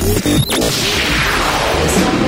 Thank you.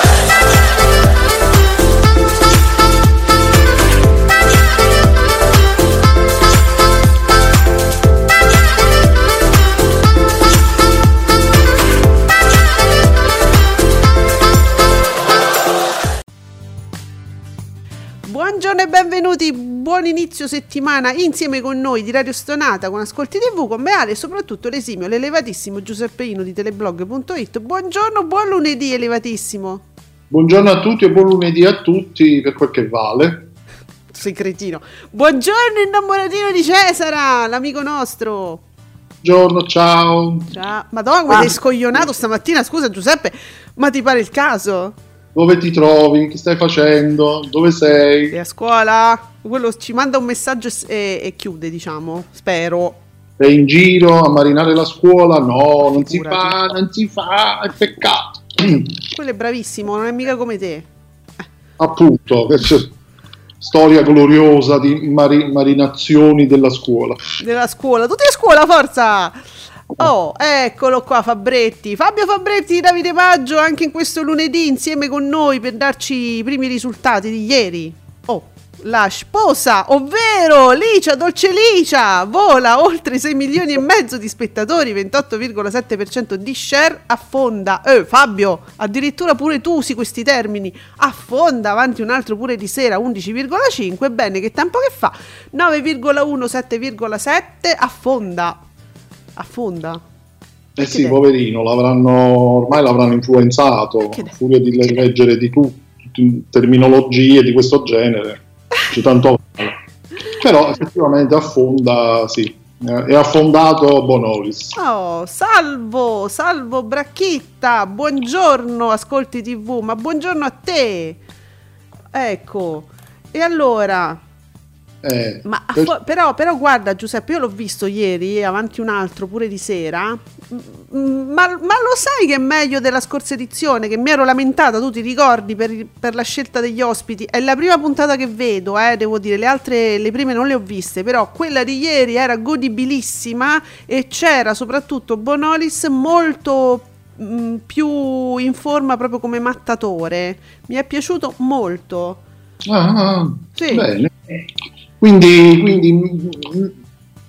Benvenuti, buon inizio settimana insieme con noi di Radio Stonata con Ascolti TV con Beale e soprattutto l'esimio, l'elevatissimo Giuseppeino di teleblog.it. Buongiorno, buon lunedì elevatissimo. Buongiorno a tutti e buon lunedì a tutti per quel che vale. Sei cretino. Buongiorno innamoratino di Cesara, l'amico nostro. Buongiorno, ciao. Ciao. Madonna, come sei scoglionato stamattina, scusa Giuseppe, ma ti pare il caso? Dove ti trovi? Che stai facendo? Dove sei? Sei a scuola? Quello ci manda un messaggio e, e- chiude, diciamo, spero. Sei in giro a marinare la scuola? No, non si fa, non si fa, è peccato. Quello è bravissimo, non è mica come te. Appunto, storia gloriosa di mari- marinazioni della scuola. della scuola. Tutti a scuola, forza! Oh, eccolo qua Fabretti. Fabio Fabretti di Davide Maggio anche in questo lunedì insieme con noi per darci i primi risultati di ieri. Oh, la sposa, ovvero Licia, Dolce Licia, vola oltre 6 milioni e mezzo di spettatori, 28,7% di share, affonda. Eh, Fabio, addirittura pure tu usi questi termini. Affonda avanti un altro pure di sera, 11,5. Bene, che tempo che fa? 9,1, 7,7, affonda. Affonda. Eh sì, poverino, l'avranno, ormai l'avranno influenzato a furia di le- leggere di tu, tutte terminologie di questo genere. C'è tanto. Però effettivamente affonda, sì, eh, è affondato Bonolis. Oh, salvo, salvo Bracchitta, buongiorno, ascolti TV, ma buongiorno a te. Ecco, e allora, Eh, ma per- però, però guarda Giuseppe, io l'ho visto ieri, e avanti un altro pure di sera, Mm, ma, ma lo sai che è meglio della scorsa edizione, che mi ero lamentata, tu ti ricordi, per, per la scelta degli ospiti, è la prima puntata che vedo, eh, devo dire, le altre, le prime non le ho viste, però quella di ieri era godibilissima e c'era soprattutto Bonolis molto mm, più in forma proprio come mattatore, mi è piaciuto molto. Ah, ah, Sì. bene. Quindi, quindi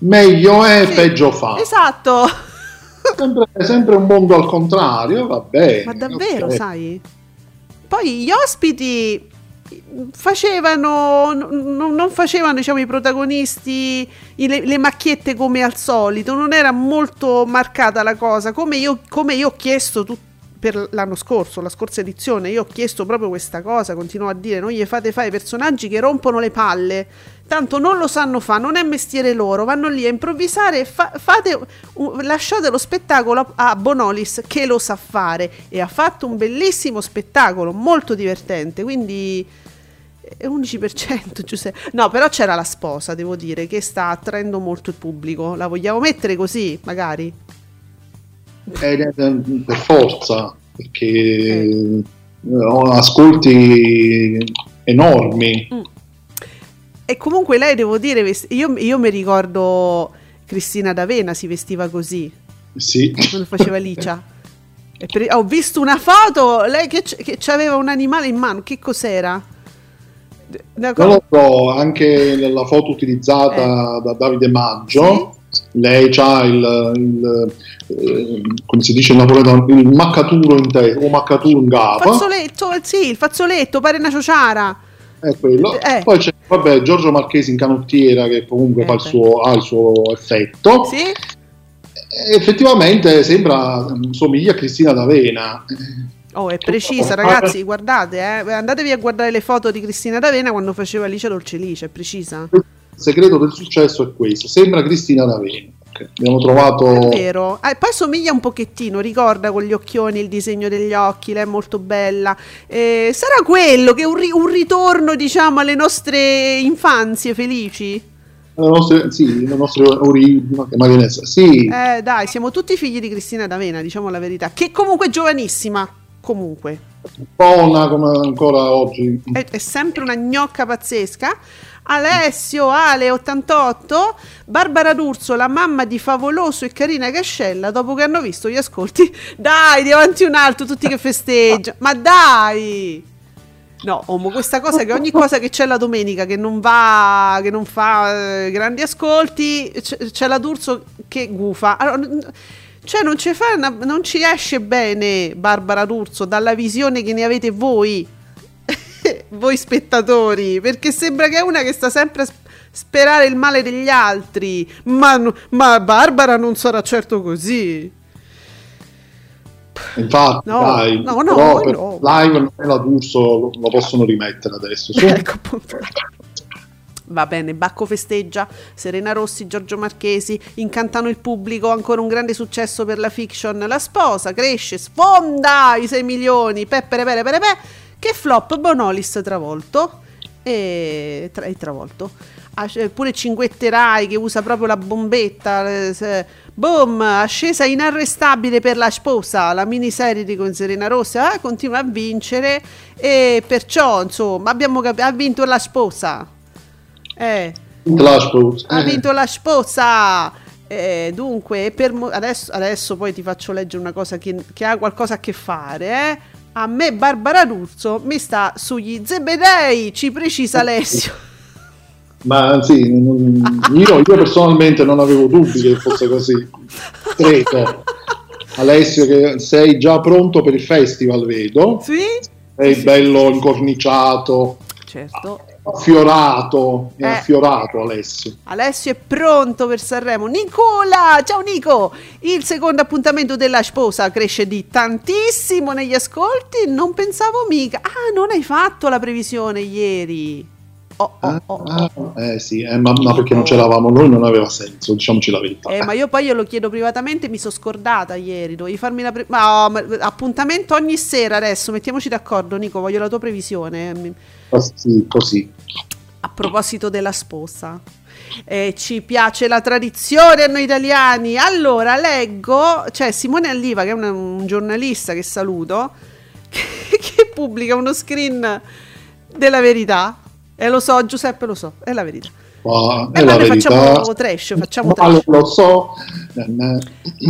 meglio è, Sì, peggio fa. Esatto. Sempre, sempre un mondo al contrario, va bene. Ma davvero, ok. sai? Poi gli ospiti facevano non facevano diciamo i protagonisti le, le macchiette come al solito non era molto marcata la cosa come io, come io ho chiesto tu- per l'anno scorso la scorsa edizione io ho chiesto proprio questa cosa continuo a dire non gli fate fare i personaggi che rompono le palle tanto non lo sanno fare non è mestiere loro vanno lì a improvvisare fa- fate un- lasciate lo spettacolo a, Bonolis che lo sa fare e ha fatto un bellissimo spettacolo molto divertente quindi è 11% Giuseppe. No, però c'era la sposa, devo dire, che sta attraendo molto il pubblico. La vogliamo mettere così, magari? Eh, eh, per forza, perché Eh. eh, ho ascolti enormi. E comunque lei, devo dire, io, io mi ricordo Cristina D'Avena si vestiva così, Sì. quando faceva Licia. Per- ho visto una foto, lei che, che aveva un animale in mano, che cos'era? Non lo so, anche la foto utilizzata da Davide Maggio, lei ha il, il, eh, come si dice in napoletano, il maccaturo in testa, o maccaturo in capo. fazzoletto, sì, il fazzoletto, pare una ciociara. È quello. Eh. Poi c'è vabbè, Giorgio Marchesi in canottiera che comunque Eh, fa il suo, ha il suo effetto. Sì? E effettivamente sembra somiglia a Cristina D'Avena. Oh, è precisa, ragazzi, guardate, eh. andatevi a guardare le foto di Cristina D'Avena quando faceva Alice Dolce Lice, è precisa. Il segreto del successo è questo, sembra Cristina D'Avena. Abbiamo trovato... È vero. Ah, poi somiglia un pochettino, ricorda con gli occhioni il disegno degli occhi, lei è molto bella. Eh, sarà quello che è un, ri- un ritorno, diciamo, alle nostre infanzie felici? Le nostre, sì, le nostre origini, ma sì, Eh, dai, siamo tutti figli di Cristina D'Avena, diciamo la verità. Che comunque è giovanissima. Comunque. buona come ancora oggi. È, è sempre una gnocca pazzesca. Alessio Ale 88, Barbara D'Urso, la mamma di Favoloso e Carina Cascella, dopo che hanno visto gli ascolti. Dai, davanti un altro, tutti che festeggiano. Ma dai! No, Omo, questa cosa che ogni cosa che c'è la domenica che non va, che non fa eh, grandi ascolti, c'è, c'è la D'Urso che gufa. Allora, cioè, non ci, una- non ci esce bene Barbara D'Urso dalla visione che ne avete voi, voi spettatori, perché sembra che è una che sta sempre a sp- sperare il male degli altri. Ma, ma Barbara non sarà certo così. Infatti, No, dai, no, no, però per no. live la D'Urso, lo, possono rimettere adesso. Su. Ecco. Va bene, Bacco festeggia, Serena Rossi, Giorgio Marchesi incantano il pubblico, ancora un grande successo per la fiction. La sposa cresce, sfonda i 6 milioni, peppere pere pere pe, che flop Bonolis travolto e, tra- travolto. Ah, pure Cinguette Rai che usa proprio la bombetta, eh, boom, ascesa inarrestabile per la sposa, la miniserie di con Serena Rossi eh, continua a vincere e perciò insomma abbiamo cap- ha vinto la sposa. Eh, Clash Bros. ha vinto la sposa. Eh, dunque, per mo- adesso, adesso poi ti faccio leggere una cosa che, che ha qualcosa a che fare. Eh. A me Barbara Ruzzo mi sta sugli zebedei, ci precisa Alessio. Ma sì, io, io personalmente non avevo dubbi che fosse così. Credo. Alessio, che sei già pronto per il festival, vedo. Sì? Sei bello incorniciato, Certo. Affiorato. È Eh. affiorato Alessio. Alessio è pronto per Sanremo. Nicola, ciao Nico. Il secondo appuntamento della sposa cresce di tantissimo negli ascolti. Non pensavo mica. Ah, non hai fatto la previsione ieri. Oh, oh, oh, oh. Ah, eh sì, eh, ma, ma perché non c'eravamo noi non aveva senso, diciamoci la verità. Eh, ma io poi glielo chiedo privatamente, mi sono scordata ieri, dovevi farmi la pre- ma, ma- appuntamento ogni sera adesso, mettiamoci d'accordo Nico, voglio la tua previsione Sì, così. a proposito della sposa. Eh, ci piace la tradizione a noi italiani. Allora, leggo, c'è Simone Alliva che è una- un giornalista che saluto, che, che pubblica uno screen della verità. E lo so, Giuseppe lo so, è la verità. Ma Eh, noi verità. facciamo trash, facciamo Ma trash. lo, so.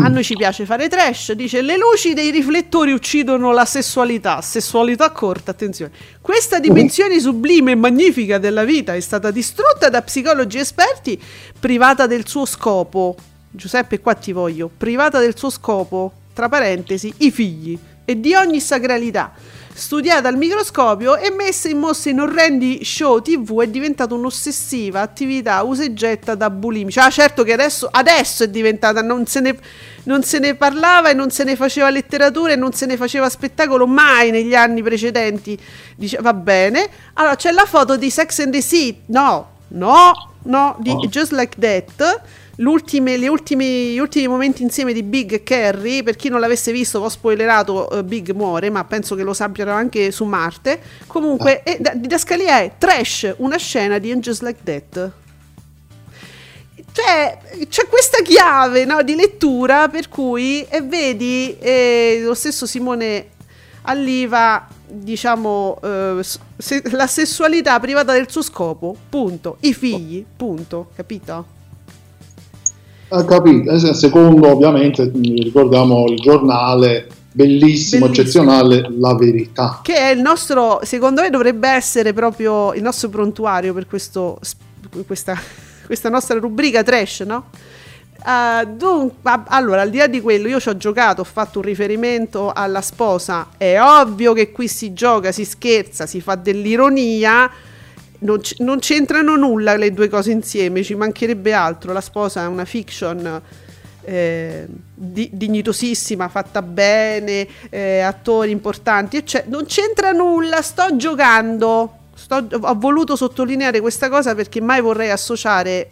A noi ci piace fare trash, dice le luci dei riflettori uccidono la sessualità, sessualità corta, attenzione. Questa dimensione sublime e magnifica della vita è stata distrutta da psicologi esperti, privata del suo scopo. Giuseppe, qua ti voglio, privata del suo scopo, tra parentesi, i figli, e di ogni sacralità. Studiata al microscopio e messa in mostra in orrendi show tv è diventata un'ossessiva attività usa e getta da bulimici. Ah, certo che adesso, adesso è diventata, non se, ne, non se ne parlava e non se ne faceva letteratura e non se ne faceva spettacolo mai negli anni precedenti. Dice, va bene. Allora c'è la foto di Sex and the City. No, no, no, di No. Just Like That. Ultimi, gli ultimi momenti insieme di Big e Carrie, per chi non l'avesse visto, ho spoilerato, eh, Big muore, ma penso che lo sappiano anche su Marte. Comunque, eh, da- Didascalia è Trash, una scena di And Just Like That. Cioè, c'è questa chiave no, di lettura per cui, e vedi, eh, lo stesso Simone Alliva, diciamo, eh, se- la sessualità privata del suo scopo, punto. I figli, punto. Capito? Ha capito? Eh, se- Secondo, ovviamente, mh, ricordiamo il giornale, bellissimo, Bellissimo. eccezionale, La Verità. Che è il nostro, secondo me dovrebbe essere proprio il nostro prontuario per questo, questa, questa nostra rubrica trash, no? Uh, dunque, ma- allora, al di là di quello, io ci ho giocato, ho fatto un riferimento alla sposa. È ovvio che qui si gioca, si scherza, si fa dell'ironia. Non, c- non c'entrano nulla le due cose insieme, ci mancherebbe altro. La sposa è una fiction eh, di- dignitosissima, fatta bene, eh, attori importanti, ecce- non c'entra nulla, sto giocando. Sto- ho voluto sottolineare questa cosa perché mai vorrei associare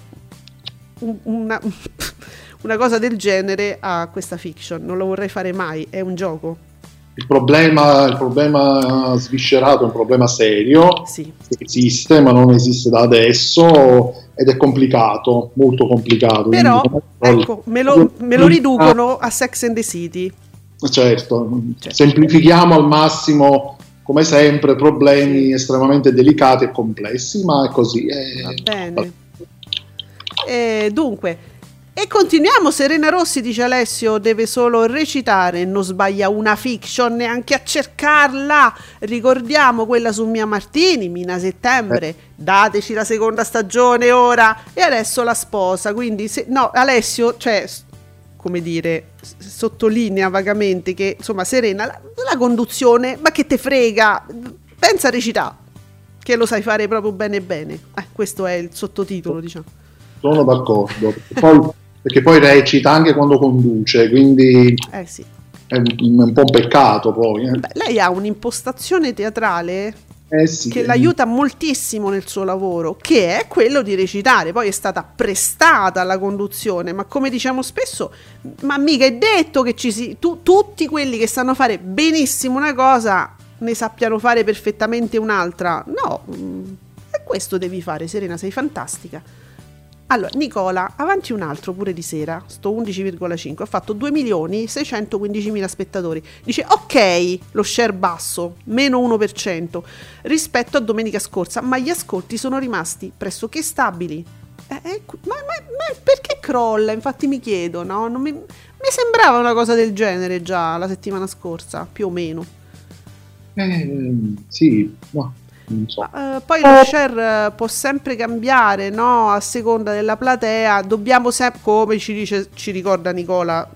un- una, una cosa del genere a questa fiction. Non lo vorrei fare mai, è un gioco. Il problema, il problema sviscerato è un problema serio, Sì. esiste, ma non esiste da adesso ed è complicato, molto complicato. Però, Quindi, ecco, me lo, me lo riducono a Sex and the City. Certo, Certo. semplifichiamo al massimo, come sempre, problemi estremamente delicati e complessi, ma è così. è- Va bene. E dunque, e continuiamo. Serena Rossi, dice Alessio, deve solo recitare, non sbaglia una fiction neanche a cercarla. Ricordiamo quella su Mia Martini, Mina Settembre. Dateci la seconda stagione ora. E adesso la sposa. Quindi, se, no, Alessio, cioè, come dire, sottolinea vagamente che insomma, Serena, la, la conduzione, ma che te frega? Pensa a recitare che lo sai fare proprio bene bene. Eh, questo è il sottotitolo, diciamo. Sono d'accordo, poi, perché poi recita anche quando conduce, quindi Eh sì. è un, è un po' un peccato poi. eh. Beh, lei ha un'impostazione teatrale Eh sì, che l'aiuta moltissimo nel suo lavoro, che è quello di recitare. Poi è stata prestata alla conduzione, ma come diciamo spesso, ma mica è detto che ci si, tu- tutti quelli che sanno fare benissimo una cosa ne sappiano fare perfettamente un'altra. No, mm, e questo devi fare, Serena, sei fantastica. Allora, Nicola, avanti un altro pure di sera, sto 11,5, ha fatto 2 milioni 615 mila spettatori. Dice, ok, lo share basso, meno 1% rispetto a domenica scorsa, ma gli ascolti sono rimasti pressoché stabili. Eh, eh, ma, ma- ma perché crolla? Infatti mi chiedo, no? Mi, mi sembrava una cosa del genere già la settimana scorsa, più o meno. Eh, sì, ma so. Eh, poi lo share eh, può sempre cambiare, no? A seconda della platea. Dobbiamo sempre, come ci dice, ci ricorda Nicola,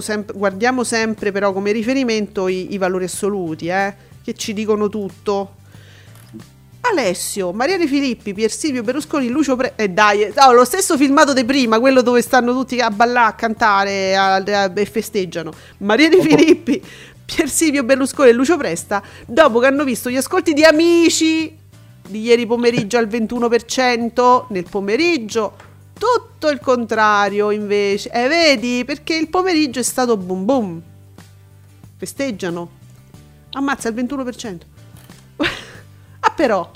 sempre- guardiamo sempre però come riferimento i, i valori assoluti, eh? Che ci dicono tutto. Alessio, Maria De Filippi, Pier Silvio Berlusconi, Lucio Pre... E dai, eh, no, lo stesso filmato di prima, quello dove stanno tutti a ballare, a cantare a- a- e festeggiano. Maria De Filippi, Pier Silvio Berlusconi e Lucio Presta, dopo che hanno visto gli ascolti di Amici di ieri pomeriggio al 21%, nel pomeriggio tutto il contrario invece. E vedi, perché il pomeriggio è stato boom boom. Festeggiano. Ammazza il 21%. ah però,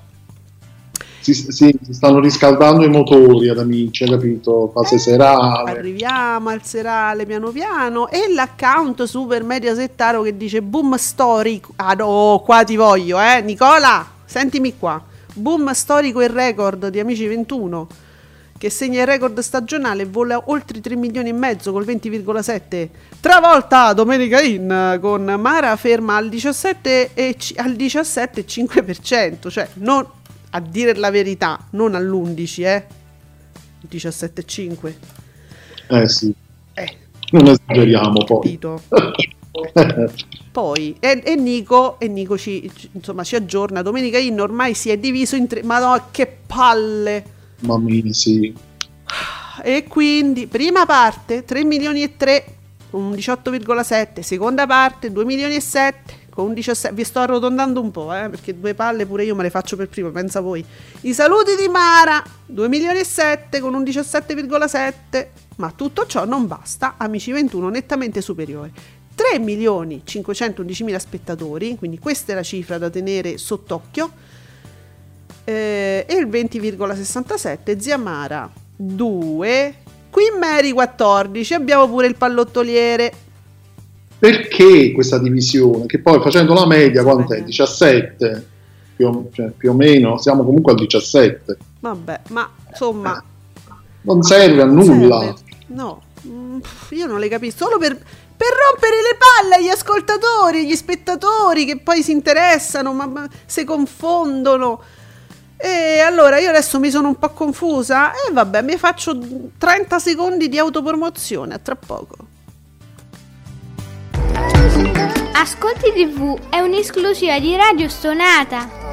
Si, sì, si stanno riscaldando i motori ad amici, hai capito? Fase serale. Arriviamo al serale piano piano e l'account super media settaro che dice boom storico. Ah no, qua ti voglio, eh. Nicola, sentimi qua. Boom storico e record di Amici 21 che segna il record stagionale e vola oltre i 3 milioni e mezzo col 20,7. Travolta Domenica In con Mara ferma al 17 e ci- al 17,5%, cioè non a dire la verità, non all'11, eh. 17,5. Eh sì, Eh, non esageriamo poi. capito. Poi, e, e Nico, e Nico ci, insomma, ci aggiorna. Domenica In ormai si è diviso in tre. Ma no, che palle! Mamma mia, sì. E quindi, prima parte 3 milioni e 3 con un 18,7, seconda parte 2 milioni e 7 con un 17. Vi sto arrotondando un po', eh, perché due palle pure io me le faccio per primo, pensa voi. I saluti di Mara 2 milioni e 7 con un 17,7, ma tutto ciò non basta, Amici 21 nettamente superiore. 3 milioni 511 mila spettatori, quindi questa è la cifra da tenere sott'occhio. Eh, e il 20,67 Zia Mara 2 Queen Mary 14 abbiamo pure il pallottoliere Perché questa divisione? Che poi facendo la media, quant'è? 17? Più o, cioè, più o meno, siamo comunque al 17. vabbè ma insomma Non serve a nulla. serve. no Mm, io non le capisco solo per, per rompere le palle agli ascoltatori agli spettatori che poi si interessano ma, ma si confondono e allora io adesso mi sono un po' confusa e vabbè mi faccio 30 secondi di autopromozione a tra poco Ascolti TV è un'esclusiva di Radio Stonata.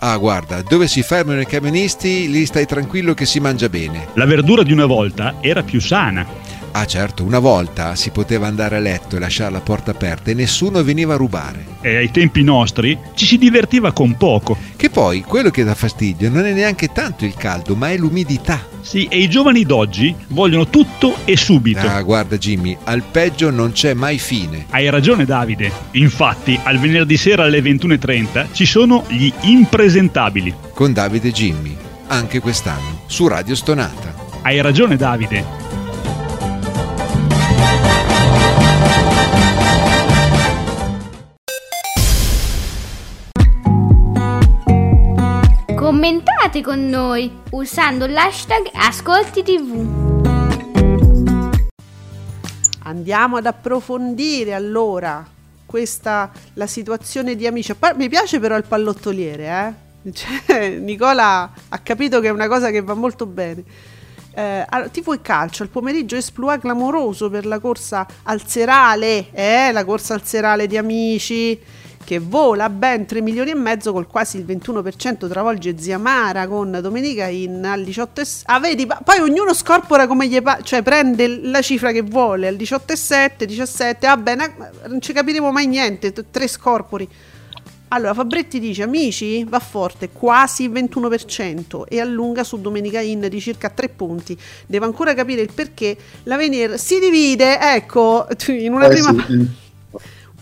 Ah, guarda, dove si fermano i camionisti, lì stai tranquillo che si mangia bene. La verdura di una volta era più sana. Ah, certo, una volta si poteva andare a letto e lasciare la porta aperta e nessuno veniva a rubare. E ai tempi nostri ci si divertiva con poco. Che poi quello che dà fastidio non è neanche tanto il caldo, ma è l'umidità. Sì, e i giovani d'oggi vogliono tutto e subito. Ah, guarda Jimmy, al peggio non c'è mai fine. Hai ragione Davide. Infatti, al venerdì sera alle 21.30 ci sono gli impresentabili. Con Davide e Jimmy, anche quest'anno, su Radio Stonata. Hai ragione Davide. Commentate con noi usando l'hashtag Ascolti TV. Andiamo ad approfondire allora questa la situazione di amici. Mi piace però il pallottoliere, eh? Cioè, Nicola ha capito che è una cosa che va molto bene. Eh, tifo e calcio al pomeriggio esploit clamoroso per la corsa al serale, eh, la corsa al serale di amici che vola ben 3 milioni e mezzo col quasi il 21% travolge zia Mara con Domenica in al 18 e ah vedi poi ognuno scorpora come gli pa- cioè prende la cifra che vuole al 18,7 17 va bene non ci capiremo mai niente t- tre scorpori. Allora Fabretti dice amici va forte quasi il 21% e allunga su Domenica In di circa 3 punti. Devo ancora capire il perché. l'Avenir si divide ecco in una Eh, prima sì.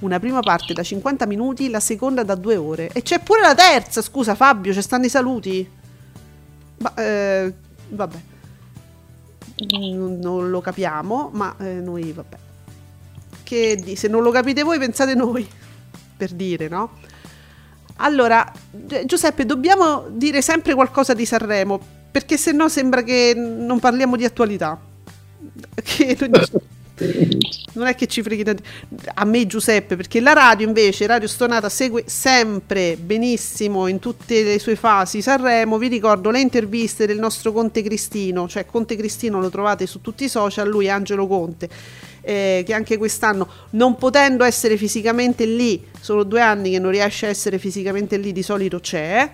Una prima parte da 50 minuti, la seconda da 2 ore. E c'è pure la terza, scusa Fabio, ci stanno i saluti. Ma, eh, vabbè. Non, lo capiamo, ma eh, noi, vabbè. Che di- se non lo capite voi, pensate noi. Per dire, no? Allora, Gi- Giuseppe, dobbiamo dire sempre qualcosa di Sanremo, perché se no sembra che non parliamo di attualità. Che non è che ci freghi tanto. A me Giuseppe, perché la radio invece, Radio Stonata, segue sempre benissimo in tutte le sue fasi Sanremo. Vi ricordo le interviste del nostro Conte Cristino, cioè Conte Cristino lo trovate su tutti i social, lui è Angelo Conte. eh, che anche quest'anno, non potendo essere fisicamente lì, sono due anni che non riesce a essere fisicamente lì, di solito c'è.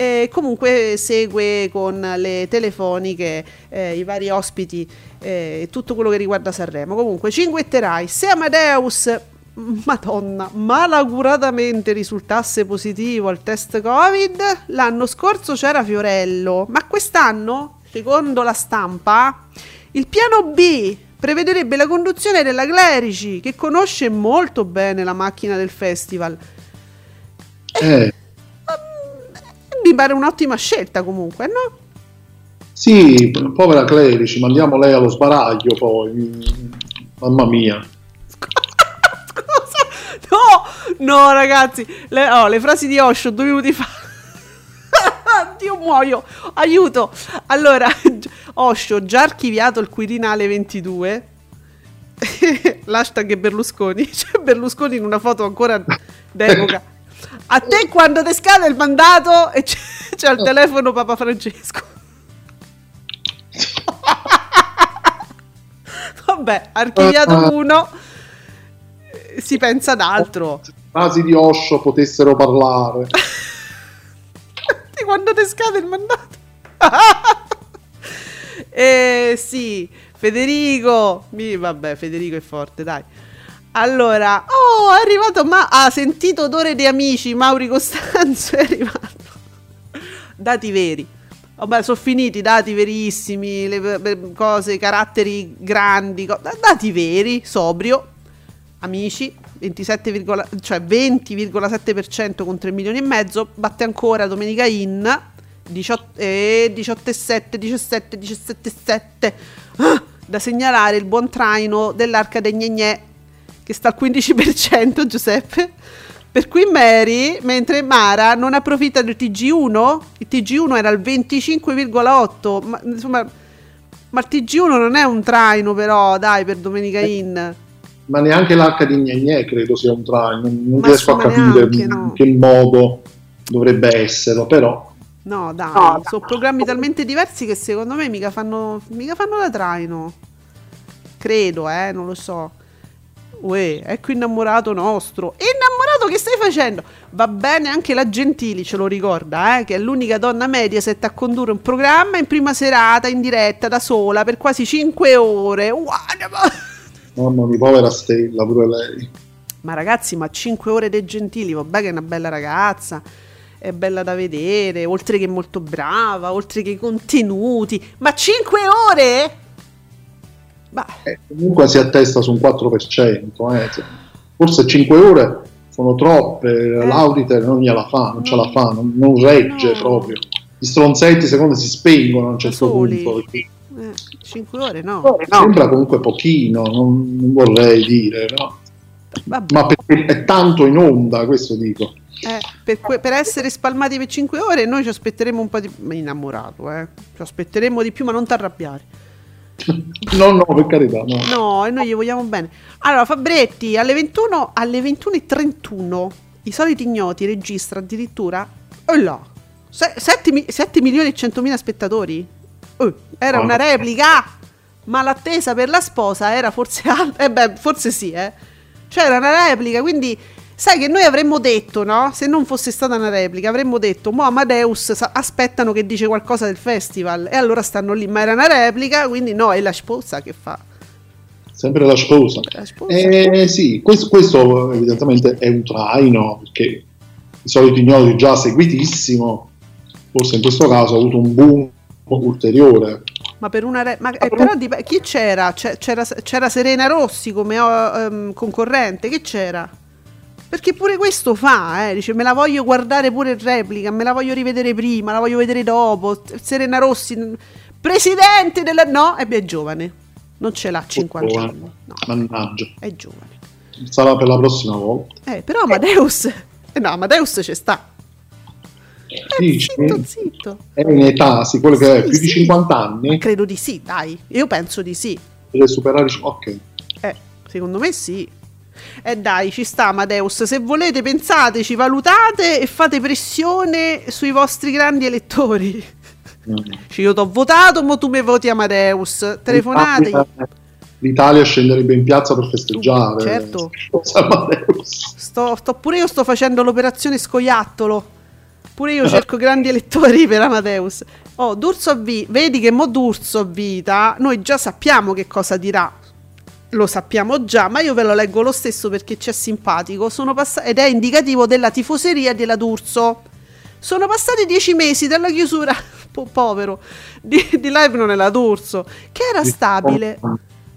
E comunque segue con le telefoniche eh, i vari ospiti e tutto quello che riguarda Sanremo. Comunque cinguetterai se Amadeus Madonna, malauguratamente risultasse positivo al test Covid, l'anno scorso c'era Fiorello, ma quest'anno, secondo la stampa, il piano B prevederebbe la conduzione della Clerici, che conosce molto bene la macchina del festival. Eh, Mi pare un'ottima scelta comunque, no? sì, povera Clerici, mandiamo lei allo sbaraglio poi. Mm, Mamma mia. Scusa, no, no ragazzi, le, oh, le frasi di Osho due minuti fa. Dio muoio, aiuto. Allora, Osho già archiviato il Quirinale 22. L'hashtag Berlusconi. C'è Berlusconi in una foto ancora d'epoca. A te quando ti scade il mandato e c'è, c'è al telefono Papa Francesco. Vabbè, archiviato uno, eh, si pensa ad altro. Frasi di Osho potessero parlare. Quando ti scade il mandato. eh sì, Federico. Mi- vabbè, Federico è forte, dai. Allora, oh, è arrivato, ma ha sentito odore di amici. Mauri Costanzo è arrivato. Dati veri. Vabbè, sono finiti, dati verissimi, le le cose, caratteri grandi, co- dati veri, sobrio. Amici, 27, virgola- cioè 20,7% con 3 milioni e mezzo, batte ancora Domenica In 18, eh, 18,7, 17, 17,7. Ah, da segnalare il buon traino dell'Arca dei Gnegnè che sta al 15% Giuseppe. Per cui Mary, mentre Mara non approfitta del TG1, il TG1 era al 25,8, ma insomma ma il TG1 non è un traino però, dai, per Domenica In. Ma neanche l'arca di Gnagnè credo sia un traino. Non, Ma riesco a capire neanche, in no. che modo dovrebbe esserlo, però. No, dai, sono programmi talmente diversi che secondo me mica fanno, mica fanno da traino. Credo, eh, non lo so. Uè, ecco innamorato nostro. Innamorato che stai facendo? Va bene, anche la Gentili ce lo ricorda, eh, che è l'unica donna Mediaset a condurre un programma in prima serata, in diretta, da sola, per quasi 5 ore. Mamma mia, povera Stella, pure lei. Ma ragazzi, ma 5 ore dei Gentili, vabbè che è una bella ragazza, è bella da vedere, oltre che molto brava, oltre che i contenuti. Ma 5 ore? Bah, Eh, comunque si attesta su un 4%. eh, se- Forse 5 ore sono troppe, l'auditor non gliela fa, non ce la fa, non, non regge Eh. No. proprio. Gli stronzetti secondo me si spengono a un certo soli. punto. perché eh, 5 ore no. Sembra comunque pochino, non, non vorrei dire, no? Vabbè. ma perché è tanto in onda, questo dico. Eh, per, que- per essere spalmati per 5 ore noi ci aspetteremo un po' di ma innamorato, eh. Ci aspetteremo di più, ma non ti arrabbiare. No, no, per carità, no. No, e noi gli vogliamo bene. Allora, Fabretti, alle 21 alle 21:31 i soliti ignoti registra addirittura oh là, 7, milioni e 100 mila spettatori. Eh, era Ah. una replica, ma l'attesa per la sposa era forse alta. Eh beh, forse sì, eh. Cioè era una replica, quindi sai che noi avremmo detto, no? Se non fosse stata una replica, avremmo detto, mo Amadeus sa- aspettano che dice qualcosa del festival e allora stanno lì, ma era una replica, quindi no, è la sposa che fa. Sempre la sposa. La sposa. Eh sì, questo, questo evidentemente è un traino, perché i soliti ignoti già seguitissimo, forse in questo caso ha avuto un boom ulteriore. Ma per una re- ma, eh, però dip- chi c'era? C'era, c'era Serena Rossi come ehm, concorrente? Che c'era? Perché pure questo fa, eh, dice me la voglio guardare pure in replica, me la voglio rivedere prima, la voglio vedere dopo. Serena Rossi, presidente della... No, e beh, è giovane, non ce l'ha 50 giovane. anni, no, Mannaggia, è giovane. sarà per la prossima volta. Eh, però Amadeus, eh, no, Amadeus ci sta. Eh, Dici? zitto, zitto. È in età, sì, quello che è Sì, più di sì. 50 anni, Credo di sì, dai, io penso di sì. deve superare... Ok, Eh, secondo me sì. Eh dai, ci sta Amadeus. Se volete, pensateci, valutate e fate pressione sui vostri grandi elettori. Mm. Ci io t'ho votato, ma tu mi voti Amadeus. Telefonate. L'Italia- L'Italia scenderebbe in piazza per festeggiare. Certo. Amadeus. Sto, sto- pure io sto facendo l'operazione scoiattolo. Pure io cerco grandi elettori per Amadeus. Oh, D'Urso a vi- vedi che mo D'Urso a vita, noi già sappiamo che cosa dirà. Lo sappiamo già, ma io ve lo leggo lo stesso perché c'è simpatico. Sono pass- ed è indicativo della tifoseria della D'Urso. Sono passati dieci mesi dalla chiusura, po- povero, di, di live non è la D'Urso, che era stabile.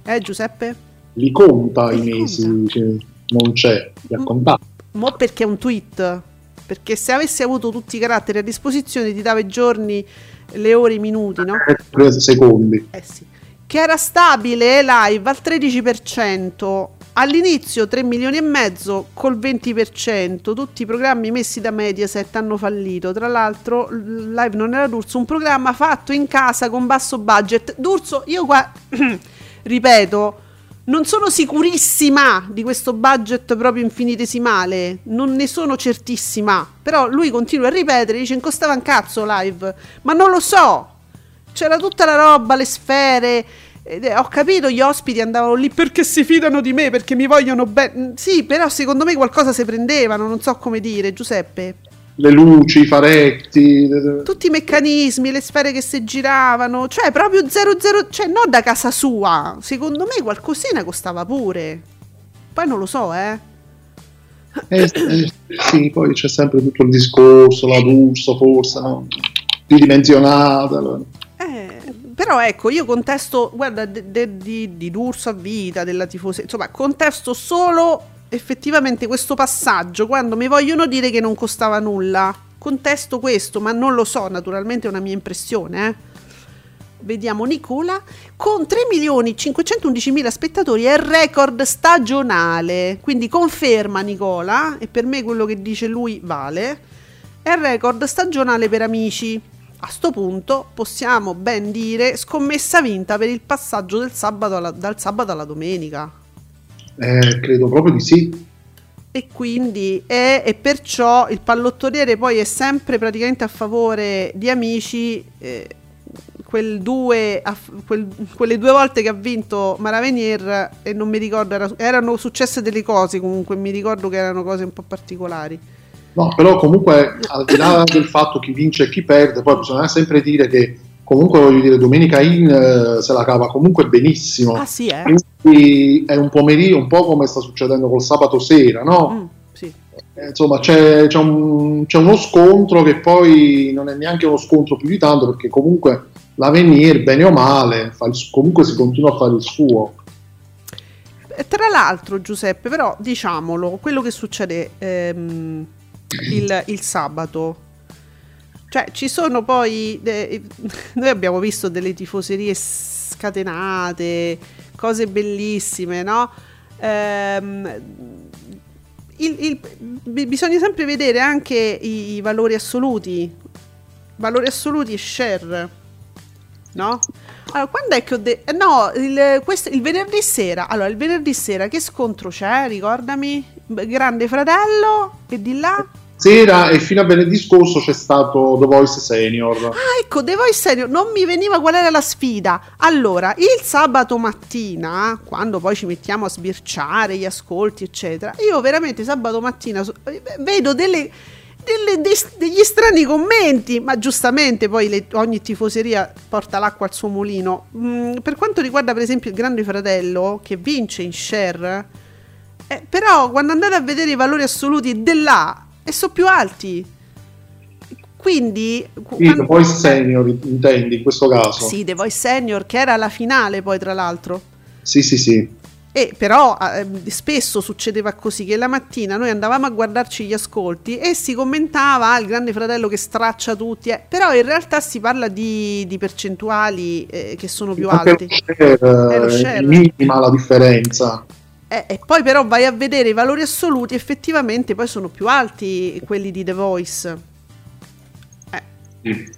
Eh, Giuseppe? Li conta i Li mesi, conta. cioè, non c'è, li ha Mm. contati. Mo perché è un tweet? Perché se avessi avuto tutti i caratteri a disposizione ti dava i giorni, le ore, i minuti, no? Tre secondi. Eh sì. Che era stabile live al 13%, all'inizio 3 milioni e mezzo col 20%, tutti i programmi messi da Mediaset hanno fallito. Tra l'altro, live non era D'Urso, un programma fatto in casa con basso budget. D'Urso, io qua ripeto, non sono sicurissima di questo budget proprio infinitesimale, non ne sono certissima, però lui continua a ripetere, dice costava un cazzo live, ma non lo so, c'era tutta la roba, le sfere. è- ho capito, gli ospiti andavano lì perché si fidano di me, perché mi vogliono bene. Sì, però secondo me qualcosa si prendevano, non so come dire, Giuseppe. Le luci, i faretti. Tutti i meccanismi, le sfere che si giravano, cioè proprio 00, cioè non da casa sua. Secondo me qualcosina costava pure. Poi non lo so, eh. Eh, eh, sì, poi c'è sempre tutto il discorso, la D'Urso forse, no? ridimensionata. Eh, però ecco, io contesto, guarda, de- de- di, di D'Urso a vita, della tifoseria, insomma, contesto solo effettivamente questo passaggio, quando mi vogliono dire che non costava nulla. Contesto questo, ma non lo so, naturalmente è una mia impressione, eh. Vediamo Nicola con 3 milioni 511 mila spettatori è il record stagionale. Quindi conferma Nicola, e per me quello che dice lui vale. È il record stagionale per amici. A sto punto possiamo ben dire scommessa vinta per il passaggio del sabato alla- dal sabato alla domenica. Eh, credo proprio di sì. E quindi è, e perciò il pallottoliere poi è sempre praticamente a favore di amici. eh, quel due, quel- quelle due volte che ha vinto Maravenier e non mi ricordo, era- erano successe delle cose comunque, mi ricordo che erano cose un po' particolari. No, però comunque al di là del fatto chi vince e chi perde, poi bisogna sempre dire che comunque voglio dire Domenica In eh, se la cava comunque benissimo. Ah sì, eh? Quindi è un pomeriggio, un po' come sta succedendo col sabato sera, no? Mm, sì. Eh, Insomma, c'è, c'è un- c'è uno scontro che poi non è neanche uno scontro più di tanto, perché comunque l'Avenir, bene o male, il- comunque si continua a fare il suo. Eh, Tra l'altro, Giuseppe, però diciamolo, quello che succede ehm, il, il sabato, cioè ci sono poi, eh, noi abbiamo visto delle tifoserie scatenate, cose bellissime, no? Ehm, il- il- bi- bisogna sempre vedere anche i, i valori assoluti, valori assoluti e share, no? Allora, quando è che ho detto? No, il, questo- il venerdì sera. Allora, il venerdì sera che scontro c'è? Ricordami. Grande fratello e di là. Sera e fino a venerdì scorso c'è stato The Voice Senior. Ah, ecco, The Voice Senior, non mi veniva qual era la sfida. Allora, il sabato mattina, quando poi ci mettiamo a sbirciare gli ascolti, eccetera, io veramente sabato mattina vedo delle, delle- des- degli strani commenti, ma giustamente poi le- ogni tifoseria porta l'acqua al suo mulino. Mm, per quanto riguarda per esempio il Grande Fratello, che vince in share, eh, però quando andate a vedere i valori assoluti dell'A, e sono più alti. Quindi... qu- Sì, The quando- Voice Senior intendi in questo caso? sì, The Voice Senior, che era la finale poi tra l'altro. sì, sì. sì. E però eh, spesso succedeva così che la mattina noi andavamo a guardarci gli ascolti e si commentava "Ah, il grande fratello che straccia tutti, eh". però in realtà si parla di, di percentuali eh, che sono più Anche lo share, È lo eh, share. è minima la differenza. Eh, e poi però vai a vedere i valori assoluti, effettivamente poi sono più alti quelli di The Voice.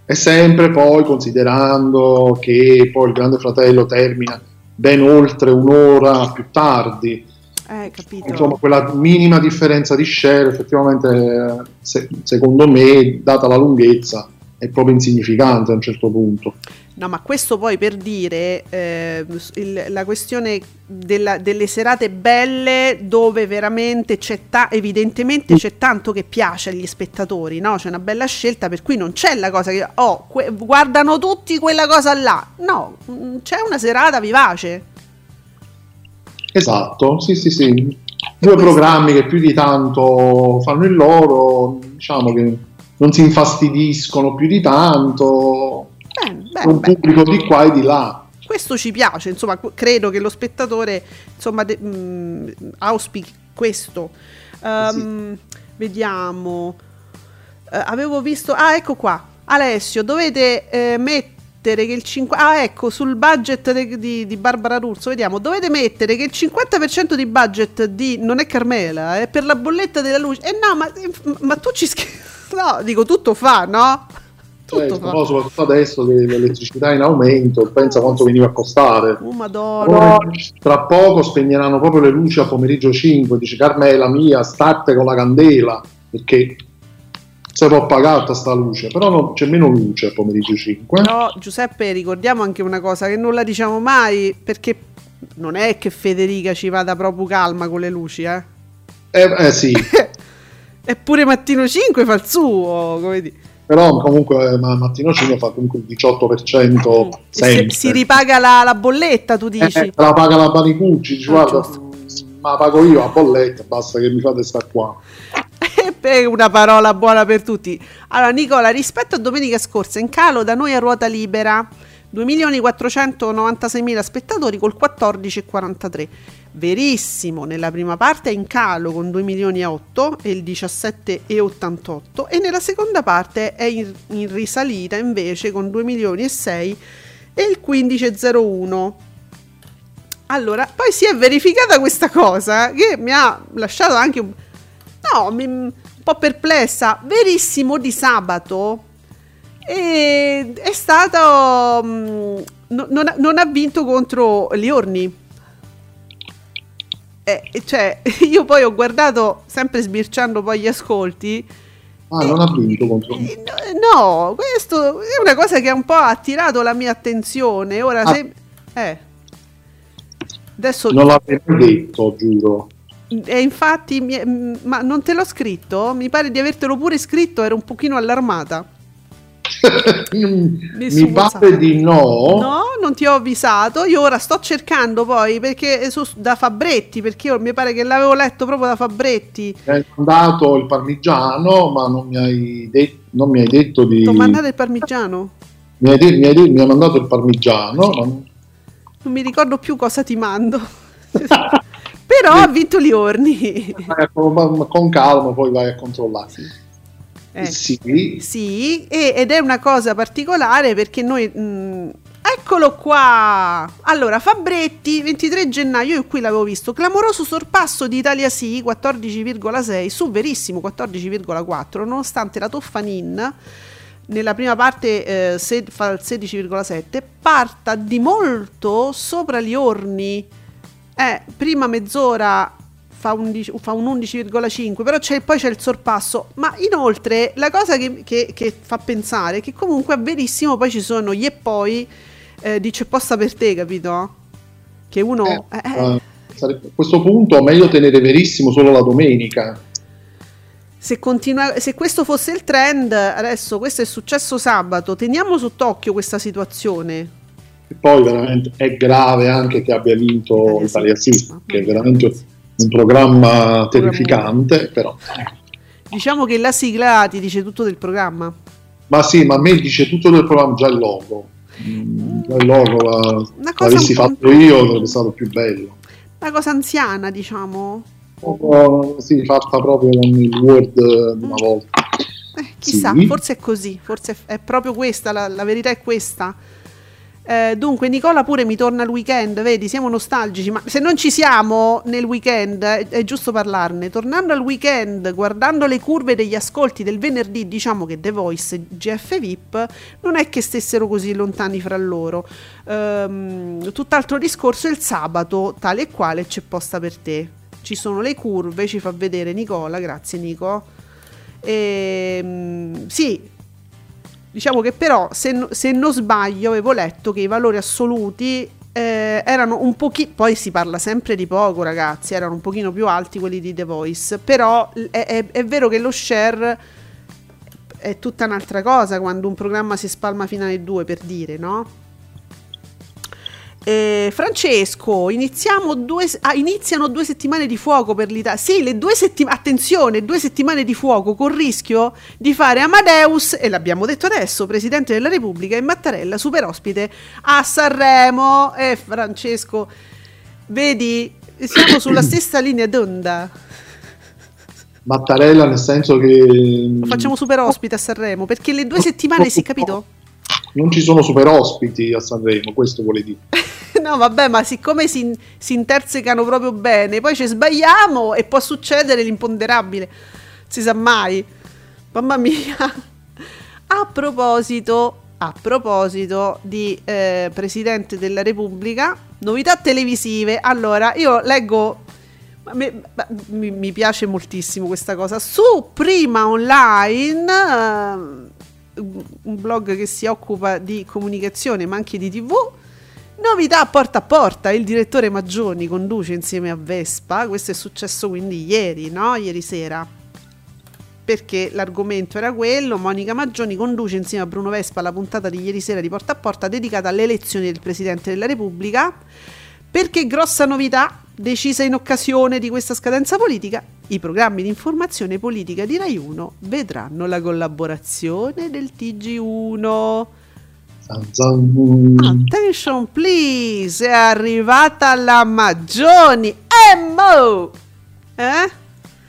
E sempre poi considerando che poi il Grande Fratello termina ben oltre un'ora più tardi, Eh, capito? insomma quella minima differenza di share effettivamente eh, se- secondo me, data la lunghezza, è proprio insignificante a un certo punto. No, ma questo poi per dire eh, il- la questione della- delle serate belle dove veramente c'è ta- evidentemente c'è tanto che piace agli spettatori, no? C'è una bella scelta per cui non c'è la cosa che oh, que- guardano tutti quella cosa là. No, mm, c'è una serata vivace. Esatto, sì, sì, sì. Due programmi che più di tanto fanno il loro, diciamo che non si infastidiscono più di tanto, Bene, un bene. pubblico di qua e di là. Questo ci piace, insomma, credo che lo spettatore insomma, de- mh, auspichi questo. Ehm, Vediamo. Eh, avevo visto. Ah, ecco qua. Alessio, dovete eh, mettere che il 5 Ah, ecco, sul budget de- di, di Barbara Russo, vediamo, dovete mettere che il 50% di budget di Non è Carmela è per la bolletta della luce. Eh no, ma, ma tu ci scherzi. No, dico tutto fa, no? Tutto fa. no, soprattutto adesso che l'elettricità è in aumento, pensa quanto veniva a costare. Oh, madonna. Tra poco spegneranno proprio le luci a pomeriggio 5, dice Carmela mia, state con la candela, perché si può pagare sta luce, però non- c'è meno luce a pomeriggio 5. Però Giuseppe ricordiamo anche una cosa che non la diciamo mai perché non è che Federica ci vada proprio calma con le luci, eh. Eh, eh sì, Eppure Mattino 5 fa il suo, come dire. Però comunque eh, ma Mattino 5 fa comunque il 18% E si, sempre. si ripaga la, la bolletta, tu dici. Eh, la paga la Banicucci, dice Ah, guarda, giusto. mm, ma la pago io a bolletta, basta che mi fate sta qua. Una parola buona per tutti. Allora, Nicola, rispetto a domenica scorsa, in calo da noi a ruota libera 2.496.000 spettatori col 14,43. Verissimo, nella prima parte è in calo con 2 milioni e 8 e il 17,88 e nella seconda parte è in, in risalita invece con 2 milioni e 6 e il 15,01. Allora, poi si è verificata questa cosa che mi ha lasciato anche un, no, mi- un po' perplessa. Verissimo di sabato e è stato no- non, ha, non ha vinto contro Liorni. Eh, cioè, io poi ho guardato sempre sbirciando poi gli ascolti Ah, non ha vinto contro... Eh, No, questo è una cosa che ha un po' attirato la mia attenzione. Ora, Ah. se... Eh. Adesso... Non l'avevo detto, giuro. E infatti, ma non te l'ho scritto? Mi pare di avertelo pure scritto, ero un pochino allarmata. Mi pare di no. No, non ti ho avvisato. Io ora sto cercando poi perché su- da Fabretti, perché io mi pare che l'avevo letto proprio da Fabretti. Mi hai mandato il parmigiano, ma non mi hai, de- non mi hai detto di... Ti ho mandato il parmigiano. Mi hai, de- mi hai de- mi hai mandato il parmigiano, non- Non mi ricordo più cosa ti mando. Però ha vinto ma- ma con calma poi vai a controllare. Eh. Sì, Sì, e- ed è una cosa particolare perché noi... mh, eccolo qua! Allora, Fabretti, 23 gennaio, io qui l'avevo visto, clamoroso sorpasso di Italia Sì, 14,6, su Verissimo, 14,4, nonostante la Toffanin nella prima parte eh, se- fa il 16,7, parta di molto sopra gli orni. Eh, prima mezz'ora fa, 11 fa un 11,5, però c'è- poi c'è il sorpasso. Ma inoltre la cosa che, che- che fa pensare è che comunque a verissimo poi ci sono gli e poi eh, di c'è posta per te, capito? Che uno... Eh, eh, eh, eh, a questo punto meglio tenere verissimo solo la domenica. se, continua- se questo fosse il trend, adesso questo è successo sabato, teniamo sott'occhio questa situazione. E poi veramente è grave anche che abbia vinto Italia Sì. Che veramente un programma terrificante, però. Diciamo che la sigla ti dice tutto del programma. Ma sì, ma a me dice tutto del programma già il logo. Mm, già il logo la- l'avessi fatto io sarebbe stato più bello. Una cosa anziana, diciamo. Proprio, sì, fatta proprio con il Word di una volta. Eh, chissà, Sì. forse è così, forse è, è proprio questa, la, la verità è questa. Eh, dunque, Nicola pure mi torna al weekend, vedi, siamo nostalgici, ma se non ci siamo nel weekend è, è giusto parlarne. Tornando al weekend, guardando le curve degli ascolti del venerdì, diciamo che The Voice e GF VIP non è che stessero così lontani fra loro. Ehm, tutt'altro discorso il sabato, tale e quale c'è posta per te. Ci sono le curve, ci fa vedere Nicola, grazie Nico. Ehm, sì, diciamo che però se, se non sbaglio avevo letto che i valori assoluti eh, erano un pochino, poi si parla sempre di poco ragazzi, erano un pochino più alti quelli di The Voice, però è, è- è vero che lo share è tutta un'altra cosa quando un programma si spalma fino alle 2 per dire, no? Eh, Francesco, iniziamo due, ah, iniziano due settimane di fuoco per l'Italia. Sì, le due settimane, attenzione, due settimane di fuoco con rischio di fare Amadeus, e l'abbiamo detto adesso, Presidente della Repubblica e Mattarella, super ospite a Sanremo. E Francesco, vedi, siamo sulla stessa linea d'onda. Mattarella nel senso che Lo facciamo super ospite a Sanremo, perché le due settimane, si è capito? non ci sono super ospiti a Sanremo, questo vuole dire. No, vabbè, ma siccome si, si intersecano proprio bene, poi ci sbagliamo e può succedere l'imponderabile. Si sa mai. Mamma mia. A proposito, a proposito di eh, Presidente della Repubblica, novità televisive. Allora, io leggo. Mi, piace moltissimo questa cosa. Su Prima Online, eh, un blog che si occupa di comunicazione ma anche di TV. Novità porta a porta, il direttore Maggioni conduce insieme a Vespa, questo è successo quindi ieri, no? Ieri sera. Perché l'argomento era quello, Monica Maggioni conduce insieme a Bruno Vespa la puntata di ieri sera di Porta a Porta dedicata alle elezioni del Presidente della Repubblica. Perché grossa novità, decisa in occasione di questa scadenza politica, i programmi di informazione politica di Rai 1 vedranno la collaborazione del TG1. Zan zan. Attention please, è arrivata la Maggioni. E mo! Eh?